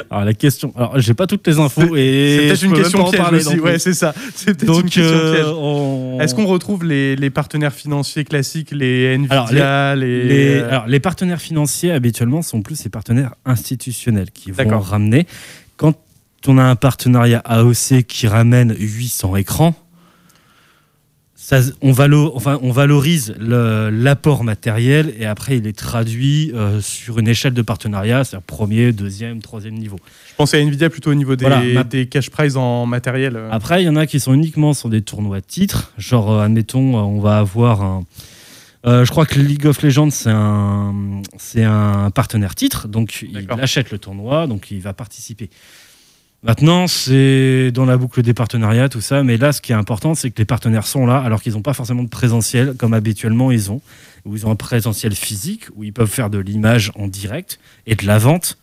Alors la question, alors j'ai pas toutes les infos et
C'est peut-être une question piège
parler
aussi. Ouais, c'est ça. C'est peut-être une question
euh,
piège.
on-
Est-ce qu'on retrouve les, les partenaires financiers classiques, les
Alors,
Nvidia, les,
les,
euh,
alors, les partenaires financiers habituellement sont plus les partenaires institutionnels qui vont ramener. Quand on a un partenariat AOC qui ramène 800 écrans, ça, on, valo- enfin, on valorise l'apport matériel et après il est traduit euh, sur une échelle de partenariat, c'est-à-dire premier, deuxième, troisième niveau.
Je pensais à Nvidia plutôt au niveau des,
Voilà, ma-
des cash prize en matériel. euh.
Après, il y en a qui sont uniquement sur des tournois de titres. Genre, euh, admettons, on va avoir un. euh, je crois que League of Legends, c'est un, un partenaire titre. Donc, il achète le tournoi, donc il va participer. Maintenant, c'est dans la boucle des partenariats, tout ça. Mais là, ce qui est important, c'est que les partenaires sont là, alors qu'ils n'ont pas forcément de présentiel, comme habituellement ils ont. Où ils ont un présentiel physique, où ils peuvent faire de l'image en direct et de la vente.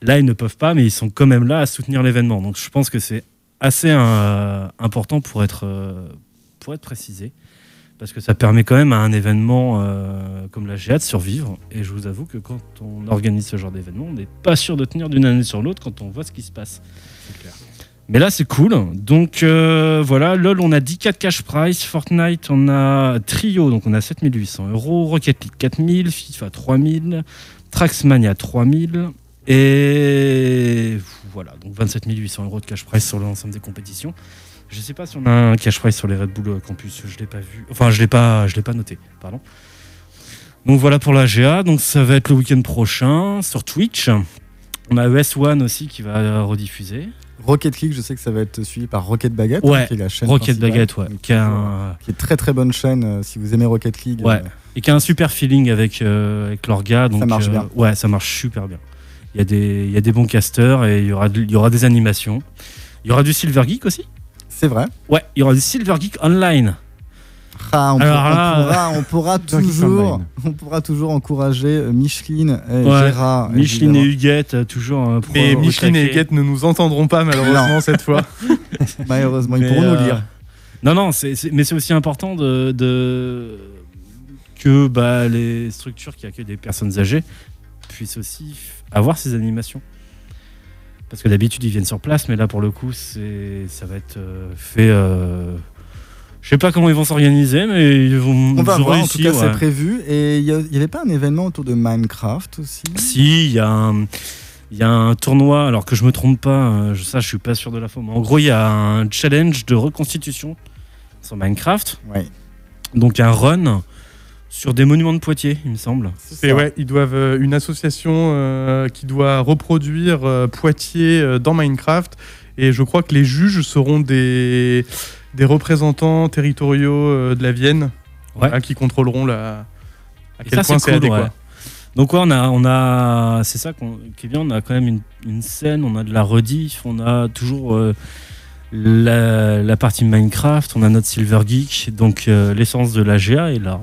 Là, ils ne peuvent pas, mais ils sont quand même là à soutenir l'événement. Donc, je pense que c'est assez euh, important pour être, euh, pour être précisé. Parce que ça permet quand même à un événement euh, comme la GA de survivre. Et je vous avoue que quand on organise ce genre d'événement, on n'est pas sûr de tenir d'une année sur l'autre quand on voit ce qui se passe. Mais là, c'est cool. Donc euh, voilà, LOL, on a 10 4 cash price. Fortnite, on a Trio, donc on a 7800 euros. Rocket League 4000. FIFA 3000. Traxmania 3000. Et voilà, donc 27 800 euros de cash price sur l'ensemble des compétitions. Je sais pas si on a un cash price sur les Red Bull Campus, je l'ai pas vu. Enfin, je l'ai pas, je l'ai pas noté, pardon. Donc voilà pour la GA, donc ça va être le week-end prochain sur Twitch. On a ES1 aussi qui va rediffuser.
Rocket League, je sais que ça va être suivi par Rocket Baguette,
Ouais,
hein, qui est la chaîne
Rocket Baguette, ouais, qui
euh,
un-
qui est très très bonne chaîne euh, si vous aimez Rocket League.
Ouais.
euh,
et qui a un super feeling avec, euh, avec leur gars. Donc,
marche
euh,
bien.
Ouais, ça marche super bien. Il y, a des, il y a des bons casters et il y aura, de- il y aura des animations. Il y aura du Silver Geek aussi
C'est vrai.
Ouais, il y aura du Silver Geek Online.
Ah, on,
Alors
pour- on
là,
pourra, on pourra
Geek
toujours, on pourra toujours encourager euh, Micheline et
Ouais,
Gérard.
Micheline et. Huguette, euh, toujours. euh,
Mais Micheline et. Huguette ne nous entendront pas malheureusement cette fois.
Malheureusement, ils
Mais,
pourront
euh,
nous lire.
Non, non, mais c'est aussi important de, de- que bah, les structures qui accueillent des personnes âgées puissent aussi avoir ces animations. Parce que d'habitude, ils viennent sur place, mais là, pour le coup, c'est, ça va être euh, fait. euh, je sais pas comment ils vont s'organiser, mais ils vont.
On va voir, en tout cas, c'est
ouais.
prévu. Et il y, a- il y avait pas un événement autour de Minecraft aussi?
Si, il y a un. Il y a un tournoi, alors que je me trompe pas, euh, je, ça je suis pas sûr de la forme. En gros, il y a un challenge de reconstitution sur Minecraft.
Ouais.
Donc un run sur des monuments de Poitiers, il me semble.
Et ouais, ils doivent euh, une association euh, qui doit reproduire euh, Poitiers euh, dans Minecraft. Et je crois que les juges seront des, des représentants territoriaux euh, de la Vienne
Ouais.
hein, qui contrôleront la, à quel
ça,
point c'est
cool,
adéquat.
ouais. Donc ouais, on a, on a, c'est ça qu'on- qui est bien. On a quand même une, une scène, on a de la rediff, on a toujours euh, la, la partie Minecraft, on a notre Silver Geek, donc euh, l'essence de la GA est là.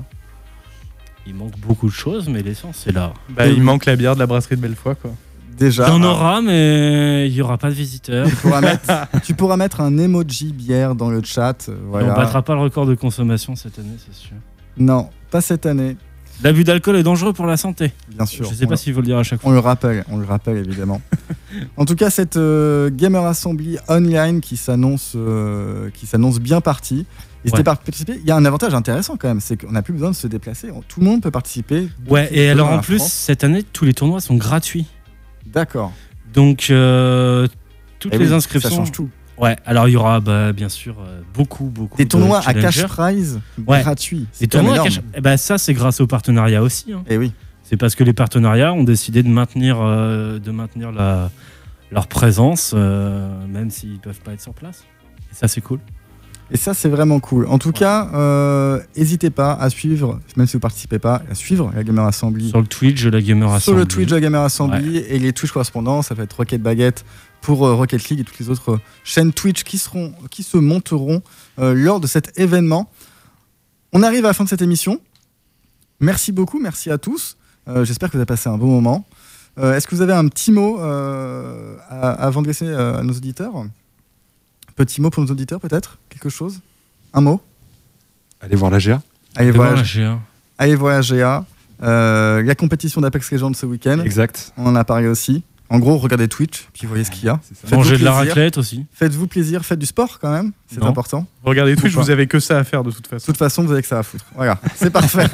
Il manque beaucoup de choses, mais l'essence est là.
Bah, il manque la bière de la brasserie de Bellefoy. Quoi.
Déjà.
Il y en
ah,
aura, mais il n'y aura pas de visiteurs.
Tu pourras, mettre, tu pourras mettre un emoji bière dans le chat. euh,
Et
Voilà.
On battra pas le record de consommation cette année, c'est sûr.
Non, pas cette année,
L'abus d'alcool est dangereux pour la santé.
bien sûr.
Je sais
On-
pas s'il faut le dire à chaque fois.
On le rappelle, on le rappelle évidemment. en tout cas, cette euh, Gamer Assembly online qui s'annonce, euh, qui s'annonce bien partie. N'hésitez
Ouais.
pas à participer. Il y a un avantage intéressant quand même, c'est qu'on n'a plus besoin de se déplacer. Tout le monde peut participer.
Ouais, et alors en plus,
France.
cette année, tous les tournois sont gratuits.
D'accord.
Donc, euh, toutes
Eh
les
oui,
inscriptions.
Ça change tout.
Ouais, alors il y aura bah, bien sûr euh, beaucoup, beaucoup
Des
de
tournois à cash prize
Ouais.
gratuits.
Des tournois à cash. Eh ben, ça, c'est grâce au partenariat aussi. hein.
Eh oui.
C'est parce que les partenariats ont décidé de maintenir, euh, de maintenir la, leur présence, euh, même s'ils peuvent pas être sur place. Et ça, c'est cool.
Et ça, c'est vraiment cool. En tout cas, euh, n'hésitez pas à suivre, même si vous participez pas, à suivre la Gamer Assembly
Sur le Twitch de la Gamer
sur
Assembly.
le Twitch de la Gamer Assembly et les Twitch correspondants. Ça va être Rocket Baguette pour euh, Rocket League et toutes les autres euh, chaînes Twitch qui, seront, qui se monteront euh, lors de cet événement. On arrive à la fin de cette émission. Merci beaucoup, merci à tous. Euh, J'espère que vous avez passé un bon moment. Est-ce que vous avez un petit mot à- avant de laisser à nos auditeurs? Petit mot pour nos auditeurs peut-être Quelque chose Un mot
Allez voir la GA.
Allez voir,
la GA.
allez voir GA. Euh, la compétition d'Apex Legends ce week-end.
Exact.
On en a parlé aussi. En gros, regardez Twitch, puis voyez ce qu'il y a.
Manger de la raclette aussi.
Faites-vous plaisir, faites du sport quand même, c'est important.
Regardez Twitch, vous avez que ça à faire de toute
De
façon.
toute façon, vous avez que ça à foutre. Voilà, c'est parfait.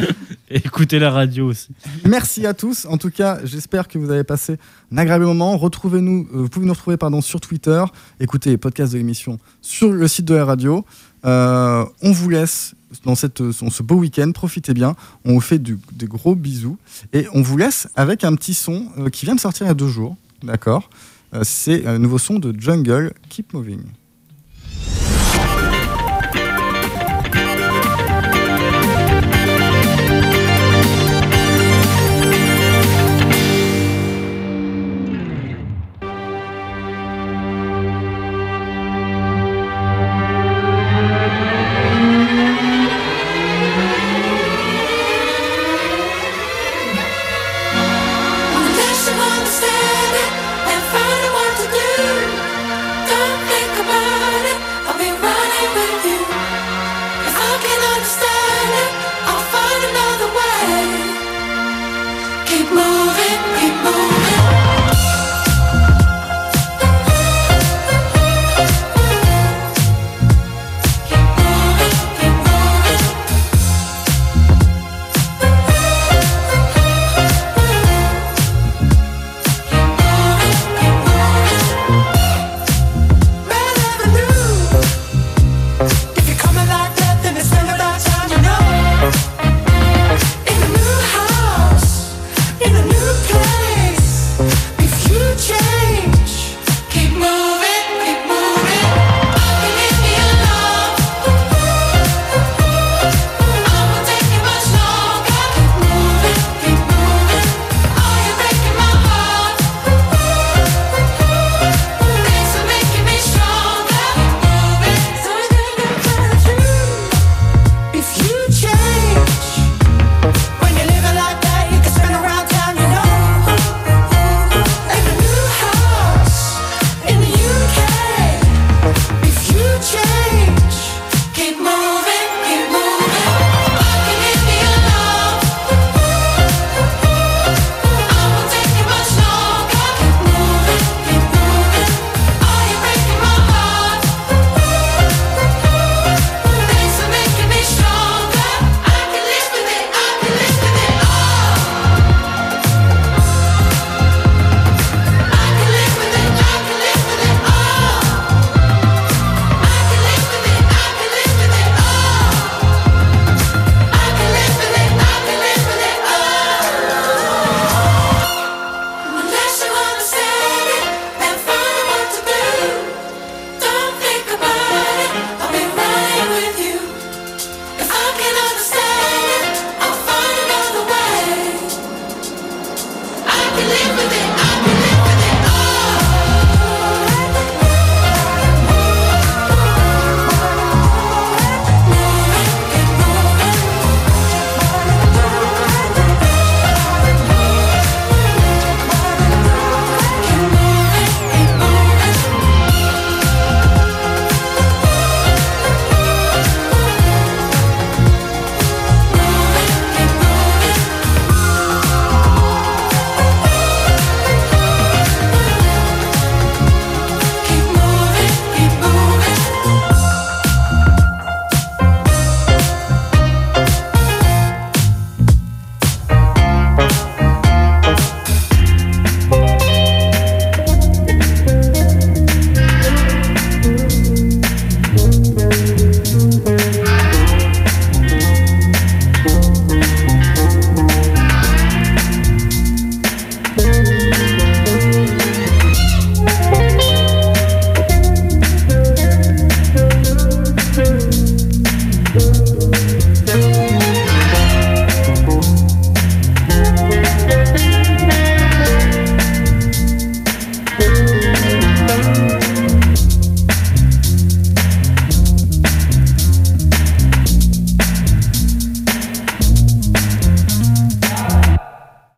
Écoutez la radio aussi.
Merci à tous. En tout cas, j'espère que vous avez passé un agréable moment. Retrouvez-nous, euh, vous pouvez nous retrouver pardon, sur Twitter. Écoutez les podcasts de l'émission sur le site de la radio. Euh, on vous laisse dans cette, ce beau week-end. Profitez bien. On vous fait des gros bisous. Et on vous laisse avec un petit son euh, qui vient de sortir il y a deux jours. D'accord Euh, C'est un nouveau son de Jungle, Keep Moving.